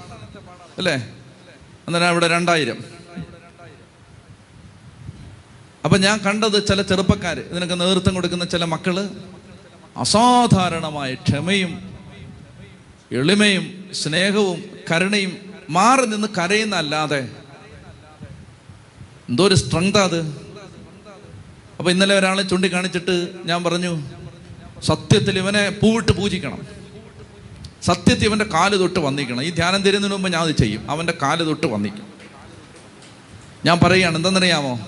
അല്ലേ? അന്നേരം ഇവിടെ രണ്ടായിരം. അപ്പൊ ഞാൻ കണ്ടത് ചില ചെറുപ്പക്കാർ ഇതിനൊക്കെ നേതൃത്വം കൊടുക്കുന്ന ചില മക്കൾ അസാധാരണമായ ക്ഷമയും എളിമയും സ്നേഹവും കരുണയും മാറി നിന്ന് കരയുന്നല്ലാതെ എന്തോ ഒരു സ്ട്രെങ്താ അത്. അപ്പൊ ഇന്നലെ ഒരാളെ ചൂണ്ടിക്കാണിച്ചിട്ട് ഞാൻ പറഞ്ഞു സത്യത്തിൽ ഇവനെ പൂവിട്ട് പൂജിക്കണം. സത്യത്തിൽ ഇവന്റെ കാൽ തൊട്ട് വന്നിക്കണം ഈ ധ്യാനം തരുന്നതിന് മുമ്പ് ഞാൻ അത് ചെയ്യും. അവന്റെ കാൽ തൊട്ട് വന്നിക്കും ഞാൻ പറയുകയാണ് എന്തെന്നറിയാമോ?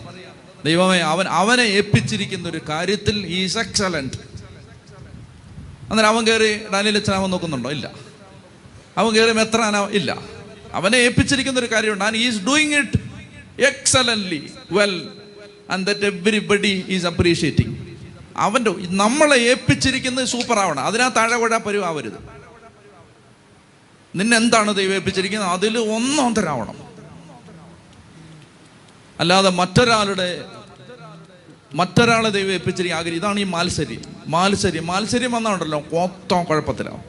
ദൈവമേ അവൻ അവനെ ഏൽപ്പിച്ചിരിക്കുന്ന ഒരു കാര്യത്തിൽ ഈസ് എക്സലന്റ് അന്നേരം അവൻ കയറി ഡാനിയൽ അച്ഛനാവൻ നോക്കുന്നുണ്ടോ? ഇല്ല. അവൻ കയറി മെത്രാന ഇല്ല. അവനെ ഏൽപ്പിച്ചിരിക്കുന്ന ഒരു കാര്യമുണ്ട്. Is doing it excellently well and that everybody is appreciating അവന്റെ നമ്മളെ ഏൽപ്പിച്ചിരിക്കുന്നത് സൂപ്പർ ആവണം അതിനകത്ത് താഴെ കൂടെ പരുവാവരുത്. നിന്നെ എന്താണ് ദൈവം ഏൽപ്പിച്ചിരിക്കുന്നത്? അതിൽ ഒന്നാം തരാവണം അല്ലാതെ മറ്റൊരാളുടെ മറ്റൊരാളെ ദൈവം ഏൽപ്പിച്ചിരിക്കും ആഗ്രഹം ഇതാണ് ഈ മാത്സര്യം. മാത്സര്യം മാത്സര്യം വന്നാണ്ടല്ലോ കോത്തോ കുഴപ്പത്തിലാവും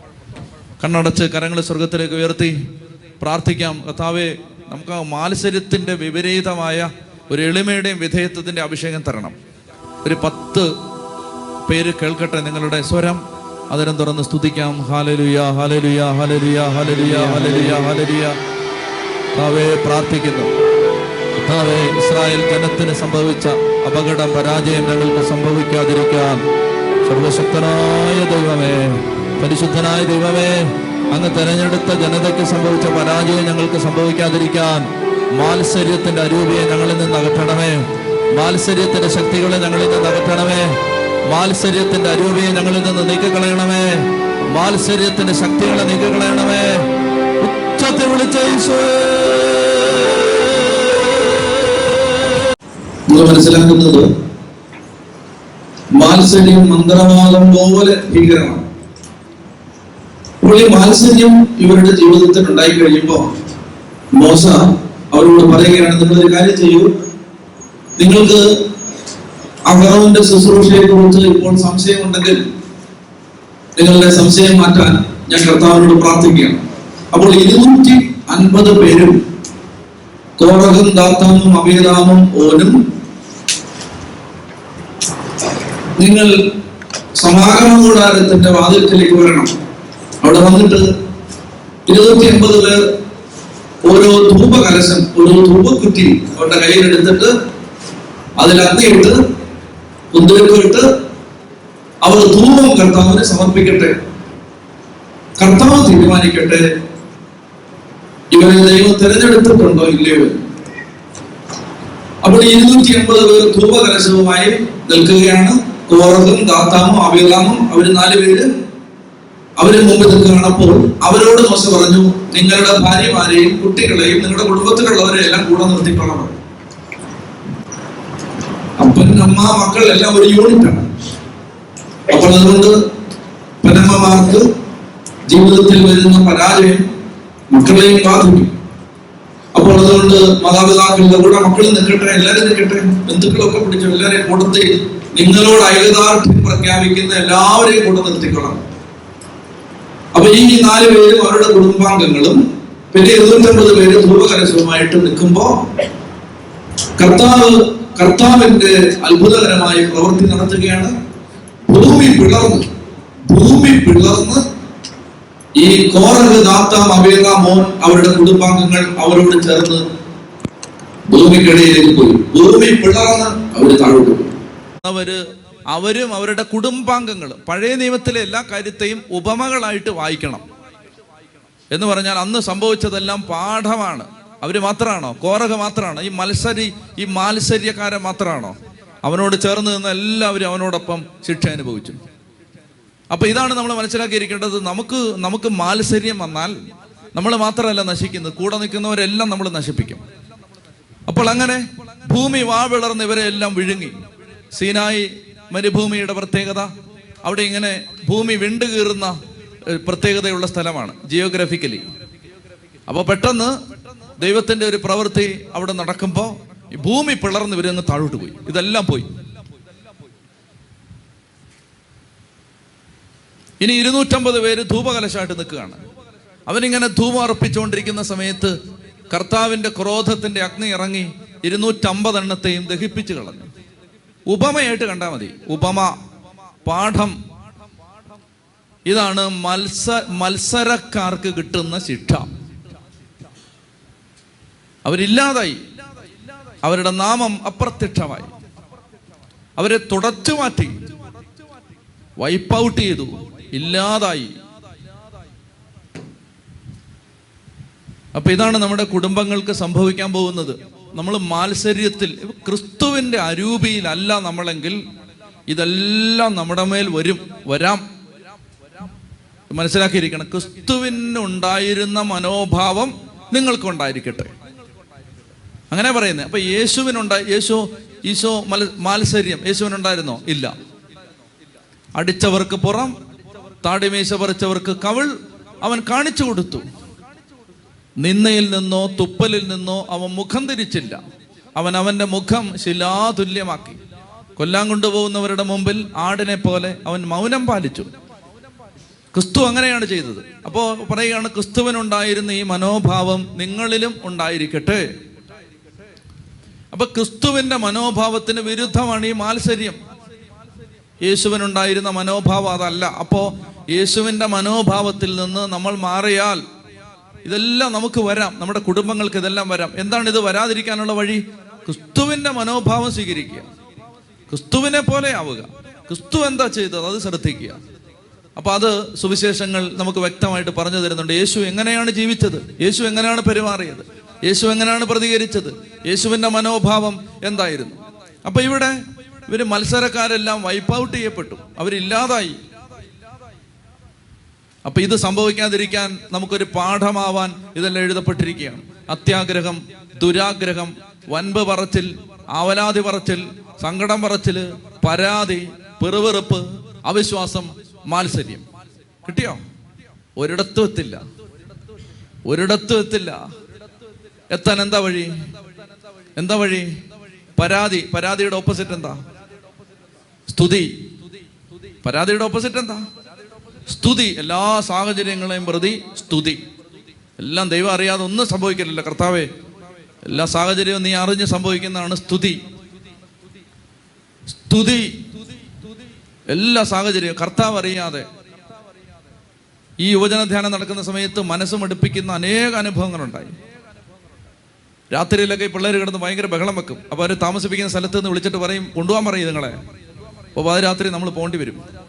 കണ്ണടച്ച് കരങ്ങൾ സ്വർഗത്തിലേക്ക് ഉയർത്തി പ്രാർത്ഥിക്കാം. കർത്താവെ നമുക്ക് ആ മാത്സര്യത്തിന്റെ വിപരീതമായ ഒരു എളിമയുടെയും വിധേയത്വത്തിന്റെ അഭിഷേകം തരണം. ഒരു പത്ത് പേര് കേൾക്കട്ടെ നിങ്ങളുടെ സ്വരം. അതിനും തുറന്ന് സ്തുതിക്കാം. ഹാലലുയ ഹാലലുയ ഹാലലുയ ഹാലലുയ ഹാലലുയ ഹാലലുയ കർത്താവെ പ്രാർത്ഥിക്കുന്നു. ഇസ്രായേൽ ജനത്തിന് സംഭവിച്ച അപകട പരാജയം ഞങ്ങൾക്ക് സംഭവിക്കാതിരിക്കാൻ സർവശക്തനായ ദൈവമേ പരിശുദ്ധനായ ദൈവമേ അങ്ങ് തെരഞ്ഞെടുത്ത ജനതയ്ക്ക് സംഭവിച്ച പരാജയം ഞങ്ങൾക്ക് സംഭവിക്കാതിരിക്കാൻ മാത്സര്യത്തിന്റെ അരൂപിയെ ഞങ്ങളിൽ നിന്ന് അകറ്റണമേ. മാത്സര്യത്തിന്റെ ശക്തികളെ ഞങ്ങളിൽ നിന്ന് അകറ്റണമേ. മാത്സര്യത്തിന്റെ അരൂപിയെ ഞങ്ങളിൽ നിന്ന് നീക്കിക്കളയണമേ. മാത്സര്യത്തിന്റെ ശക്തികളെ നീക്കിക്കളയണമേ. ഉച്ചത്തിൽ വിളിച്ച മനസ്സിലാക്കുന്നത് മാത്സര്യം മന്ത്രവാദം പോലെ ഭീകരമാണ്. അപ്പോൾ ഈ മാത്സര്യം ഇവരുടെ ജീവിതത്തിൽ ഉണ്ടായി കഴിയുമ്പോൾ മോശ അവരോട് പറയുകയാണ് നിങ്ങളൊരു കാര്യം ചെയ്യൂ. നിങ്ങൾക്ക് അഹറോന്റെ ശുശ്രൂഷയെ കുറിച്ച് ഇപ്പോൾ സംശയമുണ്ടെങ്കിൽ നിങ്ങളുടെ സംശയം മാറ്റാൻ ഞാൻ കർത്താവിനോട് പ്രാർത്ഥിക്കുകയാണ്. അപ്പോൾ ഇരുന്നൂറ്റി അൻപത് പേരും കോറകും ദാത്താമും അഭിരാമും ഓനും നിങ്ങൾ സമാഗമ കൂടാരത്തിന്റെ വാതിൽക്കലേക്ക് വരണം. അവിടെ വന്നിട്ട് ഇരുന്നൂറ്റി അൻപത് പേർ ഓരോ ധൂപ കലശം ഓരോ ധൂപക്കുറ്റി അവരുടെ കയ്യിലെടുത്തിട്ട് അതിൽ അഗ്നിയിട്ട് കുന്തിരിപ്പിട്ട് അവർ ധൂപം കർത്താവിന് സമർപ്പിക്കട്ടെ. കർത്താവ് തീരുമാനിക്കട്ടെ. ഇവരെ ദൈവം തിരഞ്ഞെടുത്തിട്ടുണ്ടോ ഇല്ലയോ. അപ്പോൾ ഇരുന്നൂറ്റി എൺപത് പേർ ധൂപകലശവുമായി നിൽക്കുകയാണ്. കോറകും ദാത്താമും അഭിറാമും അവർ നാല് പേര് അവർ മുമ്പിൽ കാണപ്പോൾ അവരോട് മോശം പറഞ്ഞു നിങ്ങളുടെ ഭാര്യമാരെയും കുട്ടികളെയും നിങ്ങളുടെ കുടുംബത്തിലുള്ളവരെ എല്ലാം കൂടെ നിർത്തിക്കൊള്ളണം. അപ്പൻ അമ്മ മക്കൾ എല്ലാം ഒരു യൂണിറ്റാണ്. അപ്പോൾ അതുകൊണ്ട് പനമ്മമാർക്ക് ജീവിതത്തിൽ വരുന്ന പരാജയം മക്കളെയും ബാധിക്കും. അപ്പോൾ അതുകൊണ്ട് മാതാപിതാക്കളുടെ കൂടെ മക്കൾ നിൽക്കട്ടെ എല്ലാവരും നിൽക്കട്ടെ ബന്ധുക്കളൊക്കെ പിടിച്ചു എല്ലാവരെയും കൂട്ടത്തിൽ നിങ്ങളോട് ഐകദാർഢ്യം പ്രഖ്യാപിക്കുന്ന എല്ലാവരെയും കൂടെ നിർത്തിക്കൊള്ളണം. അപ്പൊ ഈ നാല് പേരും അവരുടെ കുടുംബാംഗങ്ങളും പിന്നെ ഇരുന്നൂറ്റമ്പത് പേര് ധൂപകലശവുമായിട്ട് നിൽക്കുമ്പോ കർത്താവ് കർത്താവിന്റെ അത്ഭുതകരമായ പ്രവൃത്തി നടത്തുകയാണ്. ഭൂമി പിളർന്ന് ഭൂമി പിളർന്ന് ഈ കോറഹ് ദാത്താം അബേദ മോൻ അവരുടെ കുടുംബാംഗങ്ങൾ അവരോട് ചേർന്ന് ഭൂമിക്കിടയിലേക്ക് പോയി. ഭൂമി പിളർന്ന് അവർ താഴോട്ട് പോയി. അവർ അവരും അവരുടെ കുടുംബാംഗങ്ങളും പഴയ നിയമത്തിലെ എല്ലാ കാര്യത്തെയും ഉപമകളായിട്ട് വായിക്കണം. എന്ന് പറഞ്ഞാൽ അന്ന് സംഭവിച്ചതെല്ലാം പാഠമാണ്. അവർ മാത്രമാണോ കോറക മാത്രമാണോ ഈ മത്സരി ഈ മാത്സര്യക്കാരൻ മാത്രമാണോ അവനോട് ചേർന്ന് നിന്ന് എല്ലാവരും അവനോടൊപ്പം ശിക്ഷ അനുഭവിച്ചു. അപ്പൊ ഇതാണ് നമ്മൾ മനസ്സിലാക്കിയിരിക്കേണ്ടത്. നമുക്ക് നമുക്ക് മാത്സര്യം വന്നാൽ നമ്മൾ മാത്രമല്ല നശിക്കുന്നത്. കൂടെ നിൽക്കുന്നവരെല്ലാം നമ്മൾ നശിപ്പിക്കും. അപ്പോൾ അങ്ങനെ ഭൂമി വാവിളർന്ന് ഇവരെ എല്ലാം വിഴുങ്ങി. സീനായി മരുഭൂമിയുടെ പ്രത്യേകത. അവിടെ ഇങ്ങനെ ഭൂമി വിണ്ടുകീറുന്ന പ്രത്യേകതയുള്ള സ്ഥലമാണ് ജിയോഗ്രഫിക്കലി അപ്പോൾ പെട്ടെന്ന് ദൈവത്തിന്റെ ഒരു പ്രവൃത്തി അവിടെ നടക്കുമ്പോൾ ഭൂമി പിളർന്ന് ഇവരങ്ങ് താഴോട്ട് പോയി. ഇതെല്ലാം പോയി. ഇനി ഇരുന്നൂറ്റമ്പത് പേര് ധൂപകലശമായിട്ട് നിൽക്കുകയാണ്. അവനിങ്ങനെ ധൂപം അർപ്പിച്ചുകൊണ്ടിരിക്കുന്ന സമയത്ത് കർത്താവിന്റെ ക്രോധത്തിന്റെ അഗ്നി ഇറങ്ങി ഇരുന്നൂറ്റമ്പത് എണ്ണത്തെയും ദഹിപ്പിച്ചു കളഞ്ഞു. ഉപമയായിട്ട് കണ്ടാൽ മതി. ഉപമ പാഠം. ഇതാണ് മത്സ മത്സരക്കാർക്ക് കിട്ടുന്ന ശിക്ഷ. അവരില്ലാതായി. അവരുടെ നാമം അപ്രത്യക്ഷമായി. അവരെ തുടച്ചു മാറ്റി. വൈപ്പ് ഔട്ട് ചെയ്തു. ഇല്ലാതായി. അപ്പൊ ഇതാണ് നമ്മുടെ കുടുംബങ്ങൾക്ക് സംഭവിക്കാൻ പോകുന്നത്. നമ്മൾ മാത്സര്യത്തിൽ ക്രിസ്തുവിന്റെ അരൂപിയിലല്ല നമ്മളെങ്കിൽ ഇതെല്ലാം നമ്മുടെ മേൽ വരും വരാം. മനസ്സിലാക്കിയിരിക്കണം. ക്രിസ്തുവിനുണ്ടായിരുന്ന മനോഭാവം നിങ്ങൾക്കുണ്ടായിരിക്കട്ടെ. അങ്ങനെ പറയുന്നത്. അപ്പൊ യേശുവിനുണ്ടായി യേശു ഈശോ മല മാത്സര്യം യേശുവിനുണ്ടായിരുന്നോ? ഇല്ല. അടിച്ചവർക്ക് പുറം താടിമീശ പറിച്ചവർക്ക് കവിൾ അവൻ കാണിച്ചു കൊടുത്തു. നിന്നയിൽ നിന്നോ തുപ്പലിൽ നിന്നോ അവൻ മുഖം തിരിച്ചില്ല. അവൻ അവന്റെ മുഖം ശിലാതുല്യമാക്കി. കൊല്ലാൻ കൊണ്ടുപോകുന്നവരുടെ മുമ്പിൽ ആടിനെ പോലെ അവൻ മൗനം പാലിച്ചു. ക്രിസ്തു അങ്ങനെയാണ് ചെയ്തത്. അപ്പോൾ പറയുകയാണ് ക്രിസ്തുവിനുണ്ടായിരുന്ന ഈ മനോഭാവം നിങ്ങളിലും ഉണ്ടായിരിക്കട്ടെ. അപ്പൊ ക്രിസ്തുവിന്റെ മനോഭാവത്തിന് വിരുദ്ധമാണ് ഈ മാത്സര്യം. യേശുവിനുണ്ടായിരുന്ന മനോഭാവം അതല്ല. അപ്പോ യേശുവിന്റെ മനോഭാവത്തിൽ നിന്ന് നമ്മൾ മാറിയാൽ ഇതെല്ലാം നമുക്ക് വരാം. നമ്മുടെ കുടുംബങ്ങൾക്ക് ഇതെല്ലാം വരാം. എന്താണ് ഇത് വരാതിരിക്കാനുള്ള വഴി? ക്രിസ്തുവിന്റെ മനോഭാവം സ്വീകരിക്കുക. ക്രിസ്തുവിനെ പോലെ ആവുക. ക്രിസ്തു എന്താ ചെയ്തത്? അത് ശ്രദ്ധിക്കുക. അപ്പൊ അത് സുവിശേഷങ്ങൾ നമുക്ക് വ്യക്തമായിട്ട് പറഞ്ഞു തരുന്നുണ്ട്. യേശു എങ്ങനെയാണ് ജീവിച്ചത്? യേശു എങ്ങനെയാണ് പെരുമാറിയത്? യേശു എങ്ങനെയാണ് പ്രതികരിച്ചത്? യേശുവിന്റെ മനോഭാവം എന്തായിരുന്നു? അപ്പൊ ഇവിടെ ഇവർ മത്സരക്കാരെല്ലാം വൈപ്പ് ഔട്ട് ചെയ്യപ്പെട്ടു. അവരില്ലാതായി. അപ്പൊ ഇത് സംഭവിക്കാതിരിക്കാൻ നമുക്കൊരു പാഠമാവാൻ ഇതെല്ലാം എഴുതപ്പെട്ടിരിക്കുകയാണ്. അത്യാഗ്രഹം ദുരാഗ്രഹം വൻപ് പറച്ചിൽ ആവലാതി പറച്ചിൽ സങ്കടം പറച്ചിൽ പരാതി പെറുവെറുപ്പ് അവിശ്വാസം മാത്സര്യം. കിട്ടിയോ? ഒരിടത്തും എത്തില്ല. ഒരിടത്തും എത്തില്ല. എത്താൻ എന്താ വഴി? എന്താ വഴി? പരാതി. പരാതിയുടെ ഓപ്പോസിറ്റ് എന്താ? സ്തുതി. പരാതിയുടെ ഓപ്പോസിറ്റ് എന്താ? സ്തുതി എല്ലാ സാഹചര്യങ്ങളെയും പ്രതി സ്തുതി. എല്ലാം ദൈവം അറിയാതെ ഒന്നും സംഭവിക്കില്ലല്ലോ കർത്താവേ എല്ലാ സാഹചര്യവും നീ അറിഞ്ഞ് സംഭവിക്കുന്നതാണ് സ്തുതി. സ്തുതി. എല്ലാ സാഹചര്യവും കർത്താവ് അറിയാതെ. ഈ യുവജന ധ്യാനം നടക്കുന്ന സമയത്ത് മനസ്സ് മടുപ്പിക്കുന്ന അനേക അനുഭവങ്ങളുണ്ടായി. രാത്രിയിലൊക്കെ ഈ പിള്ളേർ കിടന്ന് ഭയങ്കര ബഹളം വെക്കും. അപ്പോൾ അവർ താമസിപ്പിക്കുന്ന സ്ഥലത്ത് നിന്ന് വിളിച്ചിട്ട് പറയും കൊണ്ടുപോകാൻ പറയും നിങ്ങളെ. അപ്പോൾ അത് രാത്രി നമ്മൾ പോണ്ടി വരും.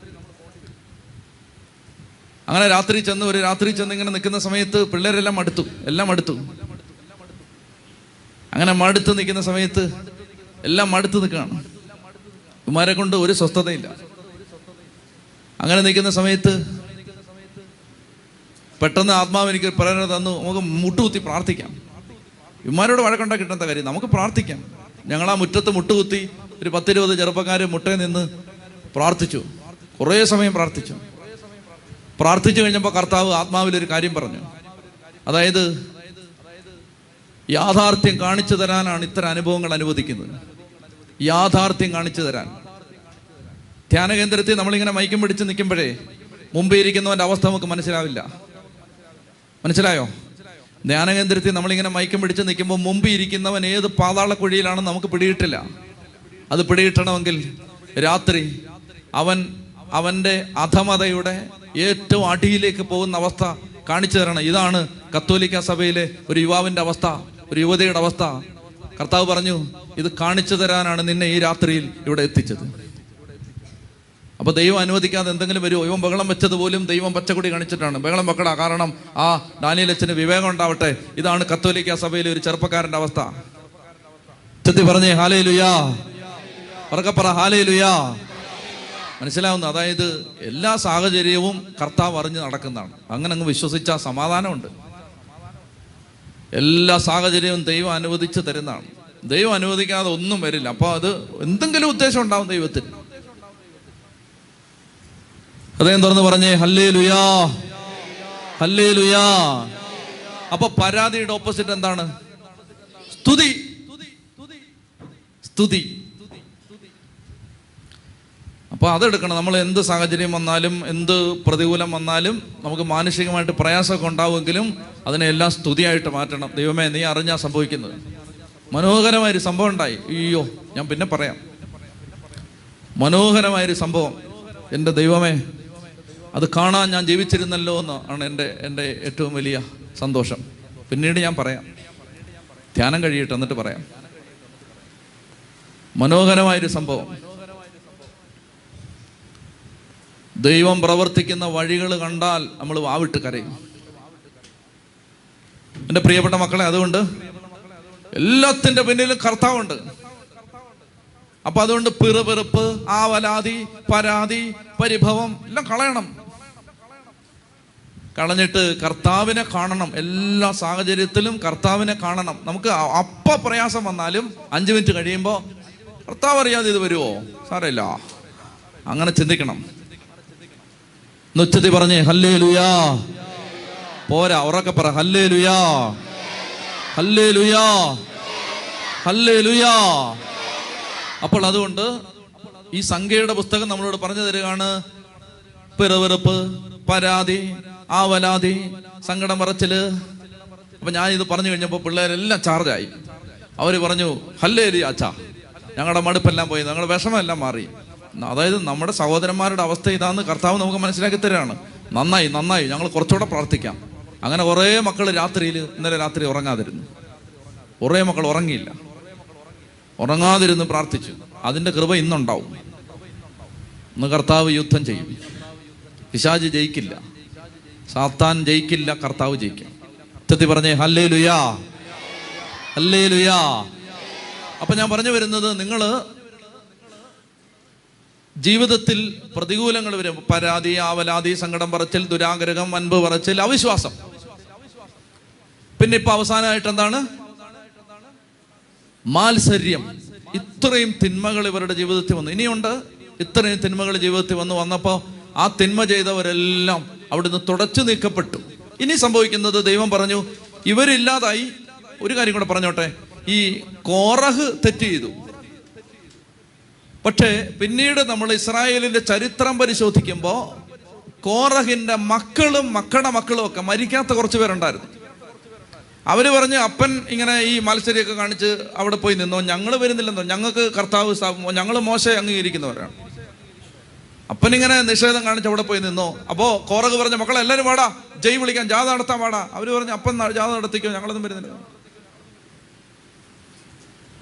അങ്ങനെ രാത്രി ചെന്ന് ഒരു രാത്രി ചെന്ന് ഇങ്ങനെ നിൽക്കുന്ന സമയത്ത് പിള്ളേരെല്ലാം മടുത്തു എല്ലാം മടുത്തു. അങ്ങനെ മടുത്ത് നിൽക്കുന്ന സമയത്ത് എല്ലാം മടുത്ത് നിൽക്കുകയാണ്. ഇമാരെ കൊണ്ട് ഒരു സ്വസ്ഥതയില്ല. അങ്ങനെ നിൽക്കുന്ന സമയത്ത് പെട്ടെന്ന് ആത്മാവ് എനിക്ക് പ്രേരണ തന്നു നമുക്ക് മുട്ടുകുത്തി പ്രാർത്ഥിക്കാം. ഇമാരോട് വഴക്കുണ്ടാ കിട്ടേണ്ട കാര്യം നമുക്ക് പ്രാർത്ഥിക്കാം. ഞങ്ങൾ ആ മുറ്റത്ത് മുട്ടുകുത്തി ഒരു പത്തിരുപത് ചെറുപ്പക്കാർ മുട്ടയിൽ നിന്ന് പ്രാർത്ഥിച്ചു. കുറേ സമയം പ്രാർത്ഥിച്ചു. പ്രാർത്ഥിച്ചു കഴിഞ്ഞപ്പോൾ കർത്താവ് ആത്മാവിൽ ഒരു കാര്യം പറഞ്ഞു. അതായത് യാഥാർത്ഥ്യം കാണിച്ചു തരാനാണ് ഇത്തരം അനുഭവങ്ങൾ അനുവദിക്കുന്നത്. യാഥാർത്ഥ്യം കാണിച്ചു തരാൻ. ധ്യാന കേന്ദ്രത്തിൽ നമ്മളിങ്ങനെ മയക്കം പിടിച്ച് നിൽക്കുമ്പോഴേ മുമ്പേ ഇരിക്കുന്നവന്റെ അവസ്ഥ നമുക്ക് മനസ്സിലാവില്ല. മനസ്സിലായോ? ധ്യാന കേന്ദ്രത്തിൽ നമ്മളിങ്ങനെ മയക്കം പിടിച്ച് നിൽക്കുമ്പോൾ മുമ്പ് ഇരിക്കുന്നവൻ ഏത് പാതാള കുഴിയിലാണെന്ന് നമുക്ക് പിടിയിട്ടില്ല അത് പിടിയിട്ടണമെങ്കിൽ രാത്രി അവൻ അവന്റെ അധമതയുടെ ഏറ്റവും അടിയിലേക്ക് പോകുന്ന അവസ്ഥ കാണിച്ചു തരണം. ഇതാണ് കത്തോലിക്ക സഭയിലെ ഒരു യുവാവിന്റെ അവസ്ഥ ഒരു യുവതിയുടെ അവസ്ഥ. കർത്താവ് പറഞ്ഞു ഇത് കാണിച്ചു തരാനാണ് നിന്നെ ഈ രാത്രിയിൽ ഇവിടെ എത്തിച്ചത്. അപ്പൊ ദൈവം അനുവദിക്കാതെ എന്തെങ്കിലും വരുമോ ഇവൻ ബഹളം വെച്ചത് പോലും ദൈവം പച്ചക്കൊടി കാണിച്ചിട്ടാണ്. ബഹളം വെക്കടാ കാരണം ആ ഡാനിയൽ അച്ഛന് വിവേകം ഉണ്ടാവട്ടെ. ഇതാണ് കത്തോലിക്ക സഭയിലെ ഒരു ചെറുപ്പക്കാരന്റെ അവസ്ഥ. ചെത്തി പറഞ്ഞേ ഹാലേ ലുയാ പറക്കപ്പറ ഹാലേ ലുയാ മനസ്സിലാവുന്നു. അതായത് എല്ലാ സാഹചര്യവും കർത്താവ് അറിഞ്ഞ് നടക്കുന്നതാണ്. അങ്ങനെ അങ്ങ് വിശ്വസിച്ച സമാധാനമുണ്ട്. എല്ലാ സാഹചര്യവും ദൈവം അനുവദിച്ച് തരുന്നതാണ്. ദൈവം അനുവദിക്കാതെ ഒന്നും വരില്ല. അപ്പൊ അത് എന്തെങ്കിലും ഉദ്ദേശം ഉണ്ടാവും ദൈവത്തിന്. അദ്ദേഹം തുറന്ന് പറഞ്ഞേ ഹല്ലേ ലുയാ ഹല്ലേ ലുയാ അപ്പൊ പരാതിയുടെ ഓപ്പോസിറ്റ് എന്താണ്? സ്തുതി. സ്തുതി. അപ്പൊ അതെടുക്കണം. നമ്മൾ എന്ത് സാഹചര്യം വന്നാലും എന്ത് പ്രതികൂലം വന്നാലും നമുക്ക് മാനസികമായിട്ട് പ്രയാസമൊക്കെ ഉണ്ടാവുമെങ്കിലും അതിനെ എല്ലാം സ്തുതിയായിട്ട് മാറ്റണം. ദൈവമേ നീ അറിഞ്ഞാ സംഭവിക്കുന്നത്. മനോഹരമായൊരു സംഭവം ഉണ്ടായി. അയ്യോ ഞാൻ പിന്നെ പറയാം. മനോഹരമായൊരു സംഭവം. എന്റെ ദൈവമേ അത് കാണാൻ ഞാൻ ജീവിച്ചിരുന്നല്ലോ എന്ന് ആണ് എന്റെ എന്റെ ഏറ്റവും വലിയ സന്തോഷം. പിന്നീട് ഞാൻ പറയാം. ധ്യാനം കഴിയട്ടെ എന്നിട്ട് പറയാം. മനോഹരമായൊരു സംഭവം. ദൈവം പ്രവർത്തിക്കുന്ന വഴികൾ കണ്ടാൽ നമ്മൾ വാവിട്ട് കരയും. എന്റെ പ്രിയപ്പെട്ട മക്കളെ അതുകൊണ്ട് എല്ലാത്തിന്റെ പിന്നിലും കർത്താവുണ്ട്. അപ്പൊ അതുകൊണ്ട് പിറുപിറുപ്പ് ആവലാതി പരാതി പരിഭവം എല്ലാം കളയണം. കളഞ്ഞിട്ട് കർത്താവിനെ കാണണം. എല്ലാ സാഹചര്യത്തിലും കർത്താവിനെ കാണണം. നമുക്ക് അപ്പ പ്രയാസം വന്നാലും അഞ്ച് മിനിറ്റ് കഴിയുമ്പോൾ കർത്താവ് അറിയാതെ ഇത് വരുമോ സാരമില്ല. അങ്ങനെ ചിന്തിക്കണം. നുച്ചത്തി പറഞ്ഞേ ഹല്ലേ ലുയാ പോരാ ഉറക്കെ പറ ഹല്ലേ ലുയാ ഹല്ലേ ലുയാ ഹല്ലേ ലുയാ അപ്പോൾ അതുകൊണ്ട് ഈ സംഖ്യയുടെ പുസ്തകം നമ്മളോട് പറഞ്ഞു തരികയാണ്. പിറവിറപ്പ് പരാതി ആവലാതി സങ്കടം പറച്ചിൽ. അപ്പൊ ഞാൻ ഇത് പറഞ്ഞു കഴിഞ്ഞപ്പോൾ പിള്ളേരെല്ലാം ചാർജായി. അവർ പറഞ്ഞു ഹല്ലേ ലി അച്ഛാ. ഞങ്ങളുടെ മടുപ്പെല്ലാം പോയി ഞങ്ങളുടെ വിഷമെല്ലാം മാറി. അതായത് നമ്മുടെ സഹോദരന്മാരുടെ അവസ്ഥ ഇതാന്ന് കർത്താവ് നമുക്ക് മനസ്സിലാക്കി തരാണ് നന്നായി നന്നായി. ഞങ്ങൾ കുറച്ചുകൂടെ പ്രാർത്ഥിക്കാം. അങ്ങനെ കുറേ മക്കൾ രാത്രിയിൽ ഇന്നലെ രാത്രി ഉറങ്ങാതിരുന്നു. കുറേ മക്കൾ ഉറങ്ങിയില്ല. ഉറങ്ങാതിരുന്ന് പ്രാർത്ഥിച്ചു. അതിന്റെ കൃപ ഇന്നുണ്ടാവും. ഇന്ന് കർത്താവ് യുദ്ധം ചെയ്യും. പിശാജ് ജയിക്കില്ല. സാത്താൻ ജയിക്കില്ല കർത്താവ് ജയിക്കും. ഉച്ചത്തി പറഞ്ഞേ ഹല്ലേ ലുയാ ഹല്ലേ ലുയാ അപ്പൊ ഞാൻ പറഞ്ഞു വരുന്നത് നിങ്ങൾ ജീവിതത്തിൽ പ്രതികൂലങ്ങൾ വരും. പരാതി ആവലാതി സങ്കടം പറച്ചിൽ ദുരാഗ്രഹം അൻപ് പറച്ചിൽ അവിശ്വാസം. പിന്നെ ഇപ്പൊ അവസാനമായിട്ട് എന്താണ്? മാത്സര്യം. ഇത്രയും തിന്മകൾ ഇവരുടെ ജീവിതത്തിൽ വന്നു. ഇനിയുണ്ട് ഇത്രയും തിന്മകൾ ജീവിതത്തിൽ വന്നു. വന്നപ്പോൾ ആ തിന്മ ചെയ്തവരെല്ലാം അവിടുന്ന് തുടച്ചു നീക്കപ്പെട്ടു. ഇനി സംഭവിക്കുന്നത് ദൈവം പറഞ്ഞു ഇവരില്ലാതായി. ഒരു കാര്യം കൂടെ പറഞ്ഞോട്ടെ. ഈ കോറഹ് തെറ്റ് ചെയ്തു. പക്ഷേ പിന്നീട് നമ്മൾ ഇസ്രായേലിന്റെ ചരിത്രം പരിശോധിക്കുമ്പോൾ കോറഹിന്റെ മക്കളും മക്കളുടെ മക്കളും ഒക്കെ മരിക്കാത്ത കുറച്ച് പേരുണ്ടായിരുന്നു. അവർ പറഞ്ഞ് അപ്പൻ ഇങ്ങനെ ഈ മത്സരിയൊക്കെ കാണിച്ച് അവിടെ പോയി നിന്നോ? ഞങ്ങൾ വരുന്നില്ലെന്നോ? ഞങ്ങൾക്ക് കർത്താവ് ഞങ്ങൾ മോശം അംഗീകരിക്കുന്നവരാണ്. അപ്പൻ ഇങ്ങനെ നിഷേധം കാണിച്ച് അവിടെ പോയി നിന്നോ? അപ്പോൾ കോറക് പറഞ്ഞ മക്കളെ എല്ലാവരും വാടാ. ജയ് വിളിക്കാൻ ജാഥ നടത്താൻ വാടാ. അവർ പറഞ്ഞു അപ്പൻ ജാഥ നടത്തിക്കോ? ഞങ്ങളൊന്നും വരുന്നില്ല.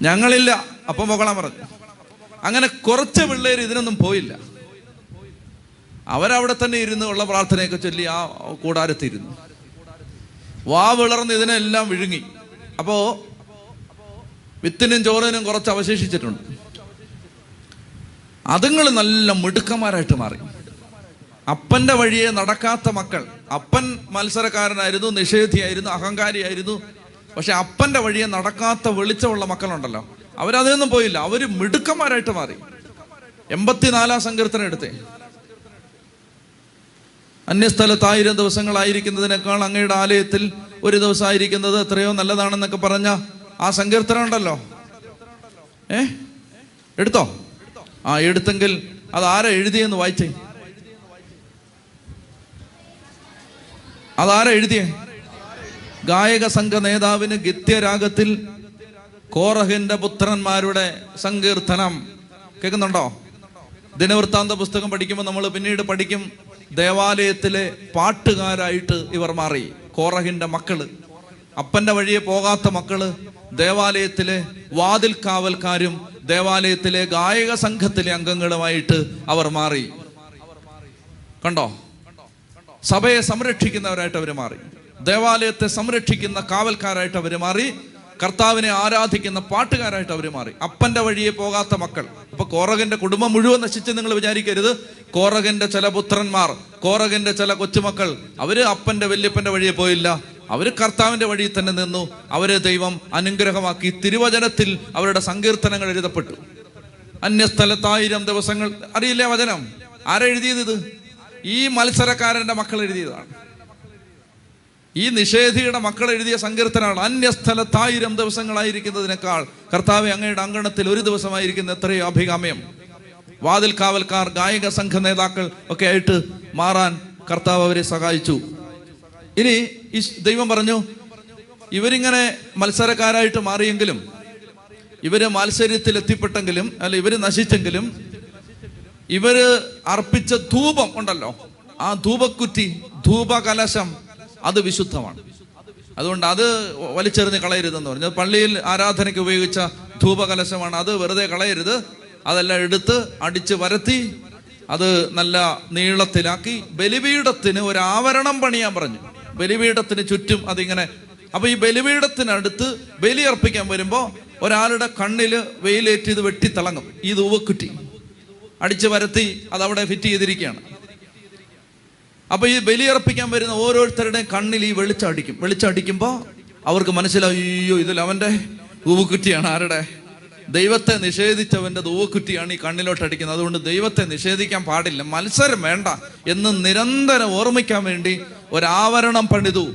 ഞങ്ങളില്ല. അപ്പം പൊകളാൻ പറഞ്ഞു. അങ്ങനെ കുറച്ച് പിള്ളേർ ഇതിനൊന്നും പോയില്ല. അവരവിടെ തന്നെ ഇരുന്ന് ഉള്ള പ്രാർത്ഥനയൊക്കെ ചൊല്ലി ആ കൂടാരത്തിരുന്നു വാ വിളർന്ന് ഇതിനെല്ലാം വിഴുങ്ങി. അപ്പോ വിത്തിനും ചോറിനും കുറച്ച് അവശേഷിച്ചിട്ടുണ്ട്. അതുങ്ങൾ നല്ല മിടുക്കന്മാരായിട്ട് മാറി. അപ്പന്റെ വഴിയെ നടക്കാത്ത മക്കൾ. അപ്പൻ മത്സരക്കാരനായിരുന്നു നിഷേധിയായിരുന്നു അഹങ്കാരിയായിരുന്നു. പക്ഷെ അപ്പന്റെ വഴിയെ നടക്കാത്ത വെളിച്ചമുള്ള മക്കളുണ്ടല്ലോ. അവരതിനൊന്നും പോയില്ല. അവർ മിടുക്കന്മാരായിട്ട് മാറി. എൺപത്തിനാലാം സങ്കീർത്തനം എടുത്തേ. അന്യസ്ഥലത്ത് ആയിരം ദിവസങ്ങളായിരിക്കുന്നതിനേക്കാൾ അങ്ങയുടെ ആലയത്തിൽ ഒരു ദിവസം ആയിരിക്കുന്നത് എത്രയോ നല്ലതാണെന്നൊക്കെ പറഞ്ഞ ആ സങ്കീർത്തനം ഉണ്ടല്ലോ. ഏ? എടുത്തോ? ആ എടുത്തെങ്കിൽ അത് ആരാ എഴുതിയെന്ന് വായിച്ചേ. അതാരാ എഴുതിയേ? ഗായക സംഘ നേതാവിന് ഗത്യരാഗത്തിൽ കോറഹിന്റെ പുത്രന്മാരുടെ സങ്കീർത്തനം കേൾക്കുന്നുണ്ടോ? ദിനവൃത്താന്ത പുസ്തകം പഠിക്കുമ്പോൾ നമ്മൾ പിന്നീട് പഠിക്കും ദേവാലയത്തിലെ പാട്ടുകാരായിട്ട് ഇവർ മാറി കോറഹിന്റെ മക്കൾ. അപ്പന്റെ വഴിയെ പോകാത്ത മക്കൾ ദേവാലയത്തിലെ വാതിൽ കാവൽക്കാരും ദേവാലയത്തിലെ ഗായക സംഘത്തിലെ അംഗങ്ങളുമായിട്ട് അവർ മാറി. കണ്ടോ? സഭയെ സംരക്ഷിക്കുന്നവരായിട്ട് അവർ മാറി. ദേവാലയത്തെ സംരക്ഷിക്കുന്ന കാവൽക്കാരായിട്ട് അവർ മാറി. കർത്താവിനെ ആരാധിക്കുന്ന പാട്ടുകാരായിട്ട് അവർ മാറി. അപ്പന്റെ വഴിയെ പോകാത്ത മക്കൾ. അപ്പൊ കോറകന്റെ കുടുംബം മുഴുവൻ നശിച്ച് നിങ്ങൾ വിചാരിക്കരുത്. കോറകന്റെ ചില പുത്രന്മാർ കോറകന്റെ ചില കൊച്ചുമക്കൾ അവർ അപ്പന്റെ വല്യപ്പന്റെ വഴിയെ പോയില്ല. അവർ കർത്താവിന്റെ വഴിയിൽ തന്നെ നിന്നു. അവരെ ദൈവം അനുഗ്രഹമാക്കി തിരുവചനത്തിൽ അവരുടെ സങ്കീർത്തനങ്ങൾ എഴുതപ്പെട്ടു. അന്യസ്ഥലത്തായിരം ദിവസങ്ങൾ. അറിയില്ലേ വചനം? ആരെഴുതിയത് ഇത് ഈ മത്സരക്കാരന്റെ മക്കൾ എഴുതിയതാണ്. ഈ നിഷേധിയുടെ മക്കൾ എഴുതിയ സങ്കീർത്തനാണ്. അന്യസ്ഥലത്തായിരം ദിവസങ്ങളായിരിക്കുന്നതിനേക്കാൾ കർത്താവ് അങ്ങയുടെ അങ്കണത്തിൽ ഒരു ദിവസമായിരിക്കുന്ന എത്രയോ അഭികാമ്യം. വാതിൽ കാവൽക്കാർ ഗായക സംഘ നേതാക്കൾ ഒക്കെ ആയിട്ട് മാറാൻ കർത്താവ് അവരെ സഹായിച്ചു. ഇനി ഈ ദൈവം പറഞ്ഞു ഇവരിങ്ങനെ മത്സരക്കാരായിട്ട് മാറിയെങ്കിലും ഇവർ മത്സര്യത്തിൽ എത്തിപ്പെട്ടെങ്കിലും അല്ല ഇവർ നശിച്ചെങ്കിലും ഇവർ അർപ്പിച്ച ധൂപം ഉണ്ടല്ലോ ആ ധൂപക്കുറ്റി ധൂപകലശം അത് വിശുദ്ധമാണ്. അതുകൊണ്ട് അത് വലിച്ചെറിഞ്ഞ് കളയരുതെന്ന് പറഞ്ഞു. പള്ളിയിൽ ആരാധനയ്ക്ക് ഉപയോഗിച്ച ധൂപകലശമാണ്. അത് വെറുതെ കളയരുത്. അതെല്ലാം എടുത്ത് അടിച്ച് വരത്തി അത് നല്ല നീളത്തിലാക്കി ബലിപീഠത്തിന് ഒരു ആവരണം പണിയാൻ പറഞ്ഞു. ബലിപീഠത്തിന് ചുറ്റും അതിങ്ങനെ അപ്പൊ ഈ ബലിപീഠത്തിനടുത്ത് ബലി അർപ്പിക്കാൻ വരുമ്പോ ഒരാളുടെ കണ്ണിൽ വെയിലേറ്റ് ഇത് വെട്ടിത്തിളങ്ങും. ഈ ധൂവക്കുറ്റി അടിച്ച് വരത്തി അത് അവിടെ ഫിറ്റ് ചെയ്തിരിക്കുകയാണ്. അപ്പൊ ഈ ബലിയർപ്പിക്കാൻ വരുന്ന ഓരോരുത്തരുടെയും കണ്ണിൽ ഈ വെളിച്ചം അടിക്കും വെളിച്ചം അടിക്കുമ്പോൾ അവർക്ക് മനസ്സിലാവും അയ്യോ ഇതിൽ അവന്റെ ഊവുക്കുറ്റിയാണ്. ആരുടെ? ദൈവത്തെ നിഷേധിച്ചവന്റെ ദൂവക്കുറ്റിയാണ് ഈ കണ്ണിലോട്ട് അടിക്കുന്നത്. അതുകൊണ്ട് ദൈവത്തെ നിഷേധിക്കാൻ പാടില്ല. മത്സരം വേണ്ട. എന്ന് നിരന്തരം ഓർമ്മിക്കാൻ വേണ്ടി ഒരാവരണം പണിതു.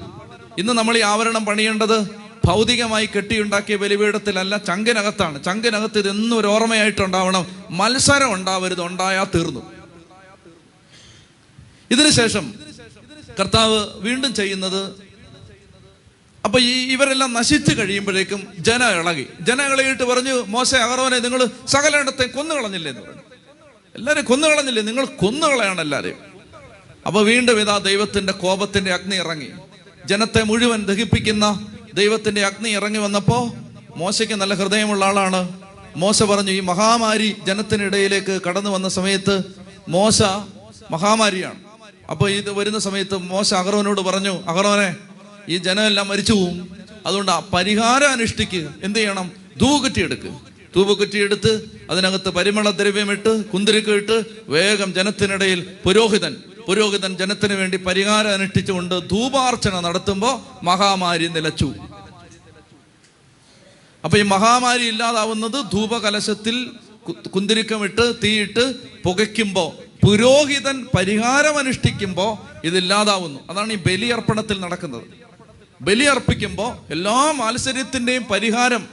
ഇന്ന് നമ്മൾ ഈ ആവരണം പണിയേണ്ടത് ഭൗതികമായി കെട്ടിയുണ്ടാക്കിയ ബലിപീഠത്തിലല്ല ചങ്കിനകത്താണ്. ചങ്കിനകത്ത് ഇതെന്നും ഒരു ഓർമ്മയായിട്ടുണ്ടാവണം. മത്സരം ഉണ്ടാവരുത് ഉണ്ടായാൽ തീർന്നു. ഇതിനുശേഷം കർത്താവ് വീണ്ടും ചെയ്യുന്നത് അപ്പൊ ഈ ഇവരെല്ലാം നശിച്ചു കഴിയുമ്പോഴേക്കും ജന ഇളകി. ജന ഇളകിയിട്ട് പറഞ്ഞു മോശ അഹറോനെ നിങ്ങൾ സകലയിടത്തെ കൊന്നുകളഞ്ഞില്ലേ എന്ന് പറഞ്ഞു. എല്ലാവരും കൊന്നുകളഞ്ഞില്ലേ നിങ്ങൾ കൊന്നുകളയാണ് എല്ലാവരെയും അപ്പൊ വീണ്ടും ഇതാ ദൈവത്തിന്റെ കോപത്തിന്റെ അഗ്നി ഇറങ്ങി. ജനത്തെ മുഴുവൻ ദഹിപ്പിക്കുന്ന ദൈവത്തിന്റെ അഗ്നി ഇറങ്ങി വന്നപ്പോ മോശയ്ക്ക് നല്ല ഹൃദയമുള്ള ആളാണ്. മോശ പറഞ്ഞു ഈ മഹാമാരി ജനത്തിനിടയിലേക്ക് കടന്നു വന്ന സമയത്ത് മോശ മഹാമാരിയാണ്. അപ്പൊ ഇത് വരുന്ന സമയത്ത് മോശ അഹറോനോട് പറഞ്ഞു അഹറോനെ ഈ ജനമെല്ലാം മരിച്ചു പോവും. അതുകൊണ്ട് പരിഹാരം അനുഷ്ഠിക്ക് എന്ത് ചെയ്യണം? ധൂകുറ്റി എടുക്ക് ധൂപക്കുറ്റി എടുത്ത് അതിനകത്ത് പരിമള ദ്രവ്യമിട്ട് കുന്തിരിക്ക് ഇട്ട് വേഗം ജനത്തിനിടയിൽ പുരോഹിതൻ പുരോഹിതൻ ജനത്തിന് വേണ്ടി പരിഹാരം അനുഷ്ഠിച്ചുകൊണ്ട് ധൂപാർച്ചന നടത്തുമ്പോൾ മഹാമാരി നിലച്ചു. അപ്പൊ ഈ മഹാമാരി ഇല്ലാതാവുന്നത് ധൂപകലശത്തിൽ കുന്തിരിക്കമിട്ട് തീയിട്ട് പുകയ്ക്കുമ്പോ പുരോഹിതൻ പരിഹാരം അനുഷ്ഠിക്കുമ്പോ ഇതില്ലാതാവുന്നു. അതാണ് ഈ ബലിയർപ്പണത്തിൽ നടക്കുന്നത്. ബലിയർപ്പിക്കുമ്പോൾ എല്ലാ മാത്സര്യത്തിന്റെയും പരിഹാരം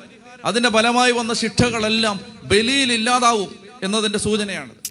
അതിന്റെ ഫലമായി വന്ന ശിക്ഷകളെല്ലാം ബലിയിൽ ഇല്ലാതാവും എന്നതിന്റെ സൂചനയാണ്